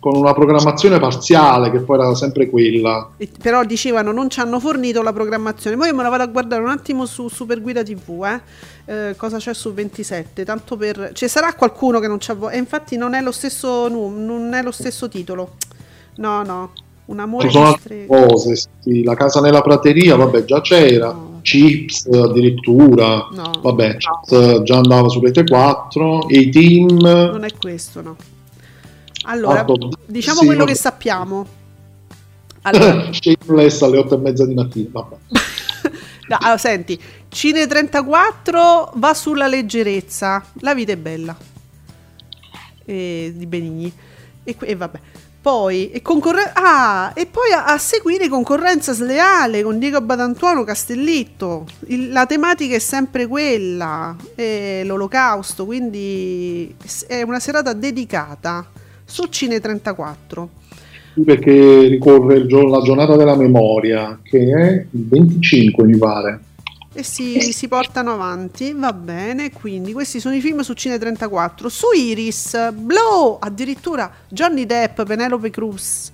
con una programmazione parziale che poi era sempre quella. Però dicevano non ci hanno fornito la programmazione. Poi me la vado a guardare un attimo su Super Guida TV, eh. Eh, cosa c'è su 27, tanto per... Ci sarà qualcuno che non c'ha... E infatti non è lo stesso, nu- non è lo stesso titolo. No, no, un amore Ci sono altre cose, sì, la casa nella prateria, vabbè, già c'era, No. Chips addirittura, No. vabbè, Chips già andava su Rete 4, e i team, Non è questo, no. Allora, Fatto- diciamo sì, quello vabbè. che sappiamo. Allora, Shameless alle 8 e mezza di mattina, vabbè. no, allora, senti, Cine 34 va sulla leggerezza, la vita è bella. E, di Benigni. E, e vabbè. Poi, e, concorre- ah, e poi a, a seguire concorrenza sleale con Diego Badantuono Castellitto. Il- la tematica è sempre quella, è l'olocausto, quindi è una serata dedicata su Cine 34. Sì, perché ricorre giorno- la giornata della memoria, che è il 25 mi pare. E si, si portano avanti, va bene. Quindi questi sono i film su Cine 34. Su Iris, Blow, addirittura Johnny Depp, Penelope Cruz.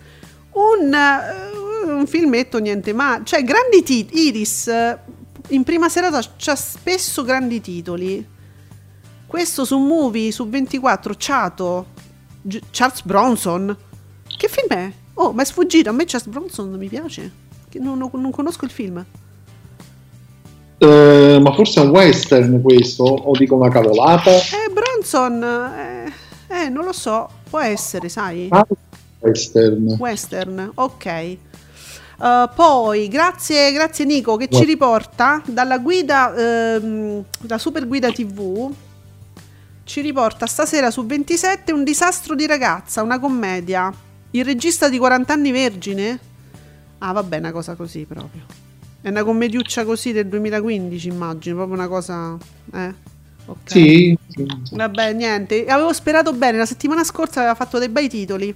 Un, eh, un filmetto niente ma cioè grandi titoli. Iris in prima serata c'ha spesso grandi titoli. Questo su Movie su 24 Chato G- Charles Bronson. Che film è? Oh, ma è sfuggito. A me Charles Bronson non mi piace. Che non- non conosco il film. Eh, ma forse è un western questo, o dico una cavolata? Eh, Bronson, eh, eh, non lo so, può essere, sai? Ah, western. Western, ok. Uh, poi, grazie, grazie Nico che ci riporta dalla guida, ehm, la super guida TV. Ci riporta stasera su 27 un disastro di ragazza, una commedia. Il regista di 40 anni vergine? Ah, vabbè, una cosa così proprio. È una commediuccia così del 2015, immagino, proprio una cosa... Eh? Ok. Sì, sì. Vabbè, niente. Avevo sperato bene. La settimana scorsa aveva fatto dei bei titoli.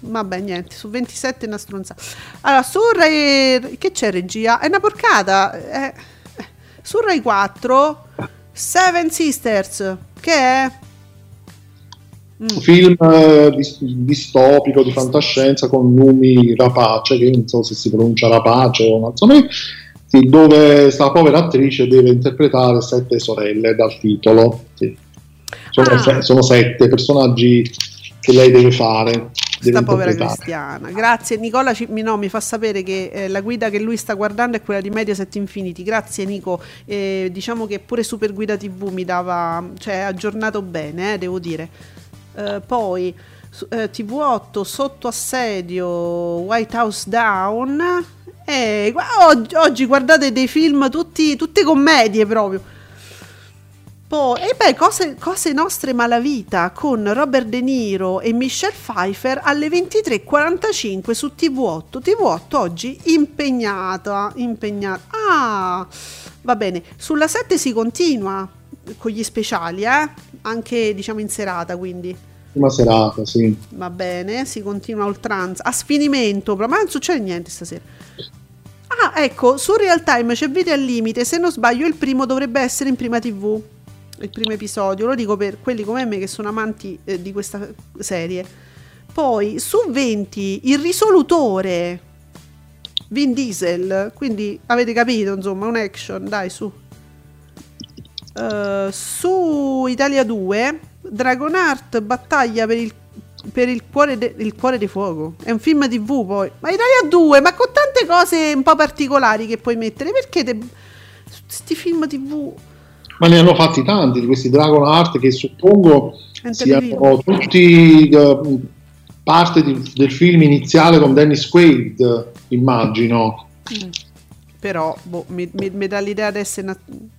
Vabbè, niente. Su 27 è una stronzata. Allora, su Rai. Che c'è, regia? È una porcata. Eh, eh. Su Rai 4, Seven Sisters. Che è? Mm. Un film eh, dis- distopico di fantascienza con Numi Rapace, che non so se si pronuncia Rapace o non so, sì, dove questa povera attrice deve interpretare sette sorelle dal titolo. Sì. Sono, Ah. sono sette personaggi che lei deve fare. Sta povera cristiana. Grazie Nicola, ci- mi, no, mi fa sapere che eh, la guida che lui sta guardando è quella di Mediaset Infinity. Grazie Nico. Eh, diciamo che pure Super Guida TV mi dava, cioè aggiornato bene, eh, devo dire. Eh, poi eh, TV8 sotto assedio, White House Down. E gua- oggi, oggi guardate dei film tutti, tutte commedie proprio. Poi, e beh, cose, cose nostre malavita con Robert De Niro e Michelle Pfeiffer alle 23.45 su TV8. TV8 oggi impegnata, impegnata. Ah, va bene. Sulla 7 si continua con gli speciali, eh? Anche diciamo in serata, quindi. Prima serata, sì. Va bene, si continua a oltranza. A sfinimento, però, ma non succede niente stasera. Ah, ecco, su Real Time c'è video al limite. Se non sbaglio, il primo dovrebbe essere in prima TV. Il primo episodio, lo dico per quelli come me che sono amanti eh, di questa serie. Poi su 20, il risolutore Vin Diesel. Quindi avete capito, insomma, un action, dai, su. Eh, su Italia 2, Dragonheart battaglia per il, per il cuore, de- il cuore di fuoco. È un film TV poi. Ma Italia 2, ma con tante cose un po' particolari che puoi mettere. Perché te... film TV? Ma ne hanno fatti tanti di questi Dragon Art che suppongo siano tutti eh, parte di- del film iniziale con Dennis Quaid, immagino. Però boh, mi, mi- mi dà l'idea di essere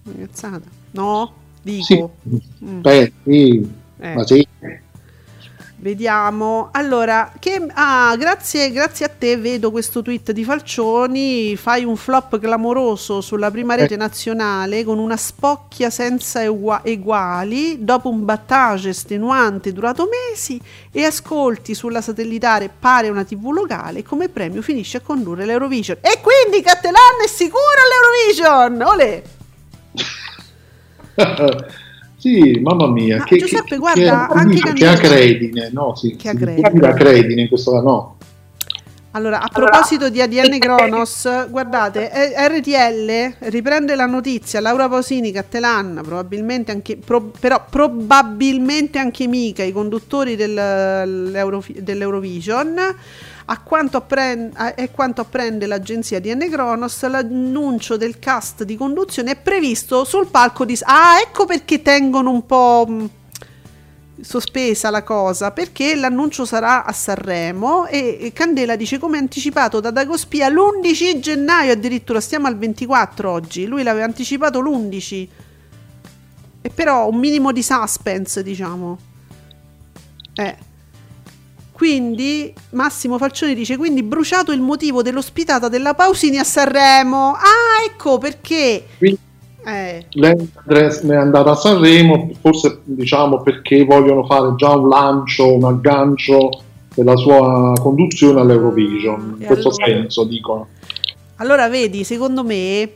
una. No? Dico. Sì, Mm. beh, sì, Eh. ma sì. Vediamo. Allora, che, ah, grazie, grazie a te vedo questo tweet di Falcioni. Fai un flop clamoroso sulla prima rete Eh. nazionale con una spocchia senza egua- eguali dopo un battage estenuante durato mesi e ascolti sulla satellitare pare una tv locale come premio finisce a condurre l'Eurovision. E quindi Cattelan è sicuro all'Eurovision! Olè! sì, mamma mia. Ma che, Giuseppe, che- guarda, che, anche che Candela- acredine, no? Sì, Che può dire acredine in questo caso, no. Allora, a proposito di ADN Kronos, guardate, RTL riprende la notizia, Laura Pausini, Cattelan, probabilmente anche, pro- però probabilmente anche Mica, i conduttori del- l'Euro- dell'Eurovision, a quanto, appren- a- quanto apprende l'agenzia ADN Kronos, l'annuncio del cast di conduzione è previsto sul palco di... Ah, ecco perché tengono un po' mh, sospesa la cosa perché l'annuncio sarà a Sanremo e Candela dice come anticipato da Dagospia l'11 gennaio addirittura stiamo al 24 oggi lui l'aveva anticipato l'11 e però un minimo di suspense diciamo. Eh quindi Massimo Falcioni dice quindi bruciato il motivo dell'ospitata della Pausini a Sanremo ah ecco perché Quindi eh, lei è andata a Sanremo, forse diciamo perché vogliono fare già un lancio, un aggancio della sua conduzione all'Eurovision. E In questo allora? senso dicono. Allora, vedi, secondo me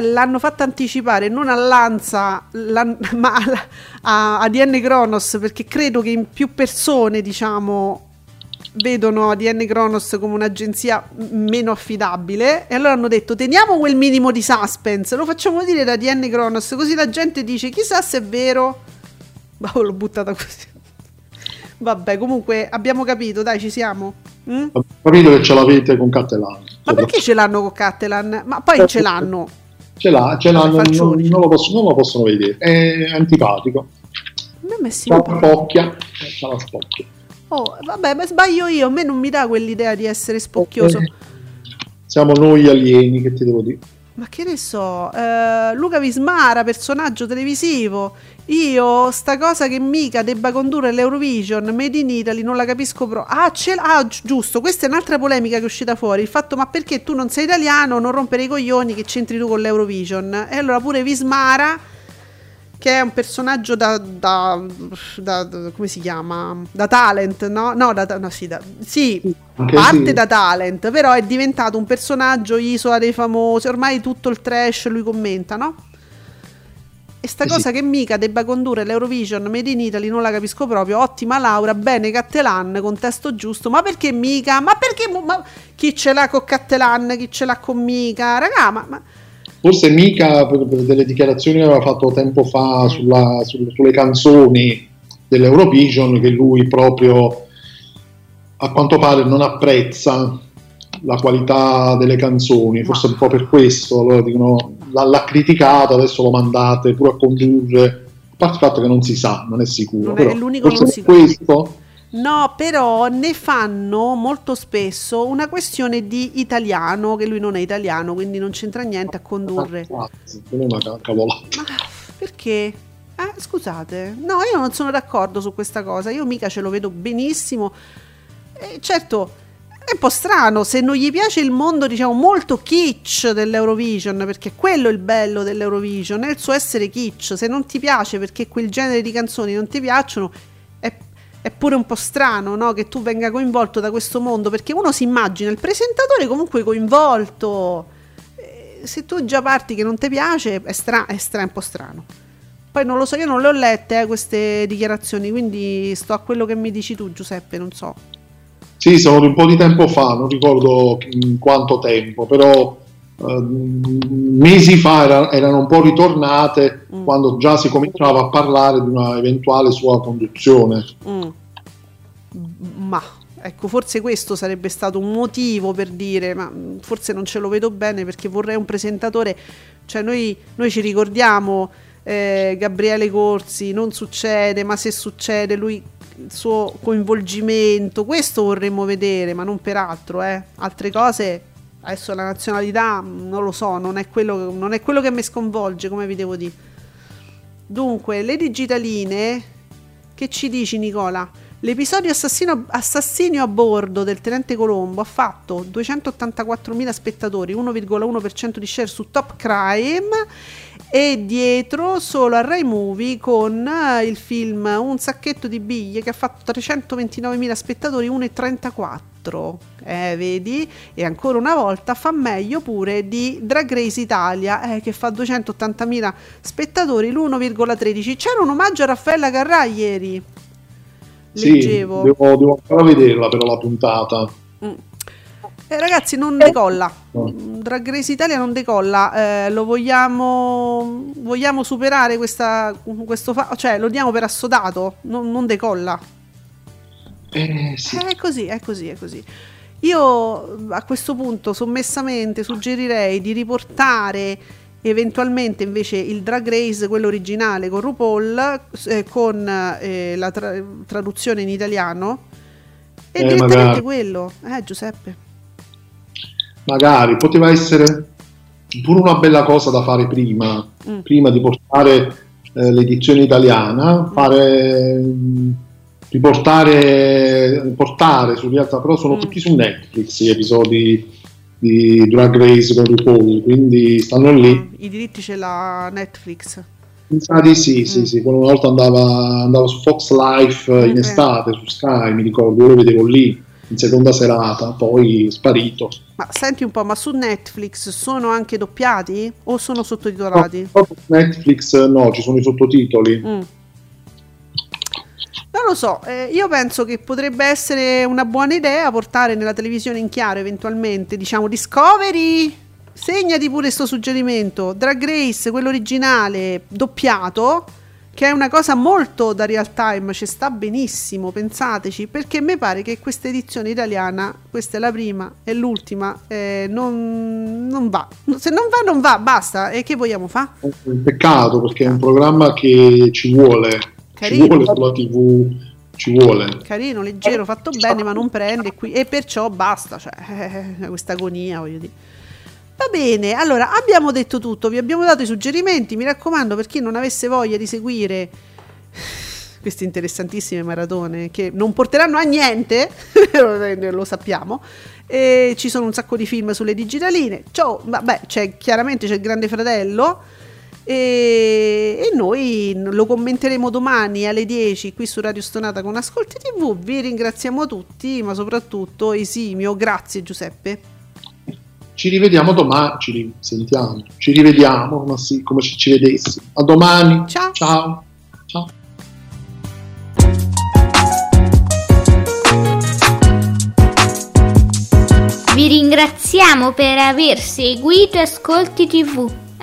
l'hanno fatta anticipare non a Lanza, la- ma alla- a ADN Kronos, perché credo che in più persone, diciamo, vedono ADN Kronos come un'agenzia meno affidabile e allora hanno detto teniamo quel minimo di suspense, lo facciamo dire da ADN Kronos, così la gente dice chissà se è vero. Ma l'ho buttata così. Vabbè, comunque abbiamo capito, dai, ci siamo. Mm? Ho capito che ce l'avete con Cattelano. Ma perché ce l'hanno con Cattelan? Ma poi ce l'hanno. Ce l'ha, ce l'ha, non, Falcioni. non lo possono, non lo possono vedere. È antipatico. Mi è spocchia. C'ha la spocchia. Oh, vabbè, ma sbaglio io. A me non mi dà quell'idea di essere spocchioso. Eh, Siamo noi alieni, che ti devo dire. Ma che ne so, eh, Luca Vismara, personaggio televisivo. Io, sta cosa che mica debba condurre l'Eurovision Made in Italy, non la capisco proprio. Ah, ah, gi- giusto, questa è un'altra polemica che è uscita fuori. Il fatto, ma perché tu non sei italiano, non rompere i coglioni che c'entri tu con l'Eurovision? E allora pure Vismara, che è un personaggio da, da- da- da- come si chiama? Da talent, no? No, da, no sì, da- sì, parte sì. da talent, però è diventato un personaggio isola dei famosi, ormai tutto il trash lui commenta, no? E sta Eh cosa sì. che mica debba condurre l'Eurovision Made in Italy non la capisco proprio. Ottima Laura, bene Cattelan, contesto giusto. Ma perché mica? Ma perché ma chi ce l'ha con Cattelan? Chi ce l'ha con mica? Raga, ma, ma- Forse mica per, per delle dichiarazioni che aveva fatto tempo fa sulla- sul- sulle canzoni dell'Eurovision che lui proprio a quanto pare non apprezza la qualità delle canzoni, forse Ma- un po' per questo, allora dicono l'ha, l'ha criticato, adesso lo mandate pure a condurre, a parte il fatto che non si sa, non è sicuro, Non è però l'unico forse non si- per questo No, però ne fanno molto spesso una questione di italiano, che lui non è italiano, quindi non c'entra niente a condurre. Ah, una ca- cavolata. Ma perché? Eh, scusate, no, io non sono d'accordo su questa cosa. Io mica ce lo vedo benissimo. E certo, è un po' strano se non gli piace il mondo, diciamo, molto kitsch dell'Eurovision, perché quello è il bello dell'Eurovision, è il suo essere kitsch. Se non ti piace perché quel genere di canzoni non ti piacciono, è, è pure un po' strano no? che tu venga coinvolto da questo mondo, perché uno si immagina il presentatore comunque coinvolto. Eh, Se tu già parti che non ti piace, è, stra- è stra- un po' strano. Poi non lo so, io non le ho lette eh, queste dichiarazioni, quindi sto a quello che mi dici tu, Giuseppe, non so. Sì, sono un po' di tempo fa, non ricordo in quanto tempo, però mesi fa era- erano un po' ritornate Mm. quando già si cominciava a parlare di una eventuale sua conduzione. Mm. Ma ecco, forse questo sarebbe stato un motivo per dire, ma mm, forse non ce lo vedo bene perché vorrei un presentatore, cioè noi, noi ci ricordiamo eh, Gabriele Corsi, non succede, ma se succede lui il suo coinvolgimento, questo vorremmo vedere, ma non per altro, eh. altre cose. Adesso la nazionalità non lo so, non è quello, non è quello che mi sconvolge, come vi devo dire. Dunque, le digitaline, che ci dici Nicola? L'episodio assassino, a bordo del Tenente Colombo ha fatto 284.000 spettatori, 1,1% di share su Top Crime e dietro solo a Rai Movie con eh, il film Un sacchetto di biglie che ha fatto 329.000 spettatori, 1,34. Eh, vedi? E ancora una volta fa meglio pure di Drag Race Italia eh, che fa 280.000 spettatori, l'1,13. C'era un omaggio a Raffaella Carrà ieri. Sì, Leggevo. devo, devo ancora vederla però la puntata. Mm. Eh, ragazzi, non decolla. No. Mm, Drag Race Italia non decolla. Eh, lo vogliamo. Vogliamo superare questa, questo fa- cioè lo diamo per assodato. Non, non decolla. Eh, sì. È così, è così, è così. Io a questo punto sommessamente suggerirei di riportare eventualmente invece il Drag Race, quello originale con RuPaul, eh, con eh, la tra- traduzione in italiano e Eh, direttamente magari. quello. Eh, Giuseppe. Magari poteva essere pure una bella cosa da fare prima, Mm. prima di portare eh, l'edizione italiana, fare mm, riportare portare su realtà, però sono Mm. tutti su Netflix gli episodi di Drag Race con RuPaul, quindi stanno lì. I diritti ce l'ha Netflix. Mi sa di sì, sì, Mm. sì, quello una volta andava, andava su Fox Life in estate, su Sky, mi ricordo, io lo vedevo lì in seconda serata, poi sparito. Ma senti un po', ma su Netflix sono anche doppiati o sono sottotitolati? No, Netflix eh, no, ci sono i sottotitoli. Mm. Lo so, eh, io penso che potrebbe essere una buona idea portare nella televisione in chiaro eventualmente, diciamo Discovery, segnati pure sto suggerimento, Drag Race, quello originale, doppiato, che è una cosa molto da real time, ci sta benissimo, pensateci, perché mi pare che questa edizione italiana, questa è la prima e l'ultima, eh, non, non va, se non va non va, basta, e che vogliamo fare? Peccato perché è un programma che ci vuole, Carino. ci vuole sulla TV, ci vuole. carino, leggero, fatto bene, ma non prende qui e perciò basta, cioè, eh, questa agonia, voglio dire. Va bene, allora abbiamo detto tutto, vi abbiamo dato i suggerimenti, mi raccomando per chi non avesse voglia di seguire queste interessantissime maratone che non porteranno a niente, lo sappiamo. E ci sono un sacco di film sulle digitaline. Ciao, vabbè, c'è chiaramente c'è il Grande Fratello. E, e noi lo commenteremo domani alle 10 qui su Radio Stonata con Ascolti TV. Vi ringraziamo tutti, ma soprattutto Esimio. Grazie Giuseppe. Ci rivediamo domani, ci risentiamo, ci rivediamo ma sì, come se ci vedessi. A domani. Ciao. Ciao. Ciao. Vi ringraziamo per aver seguito Ascolti TV.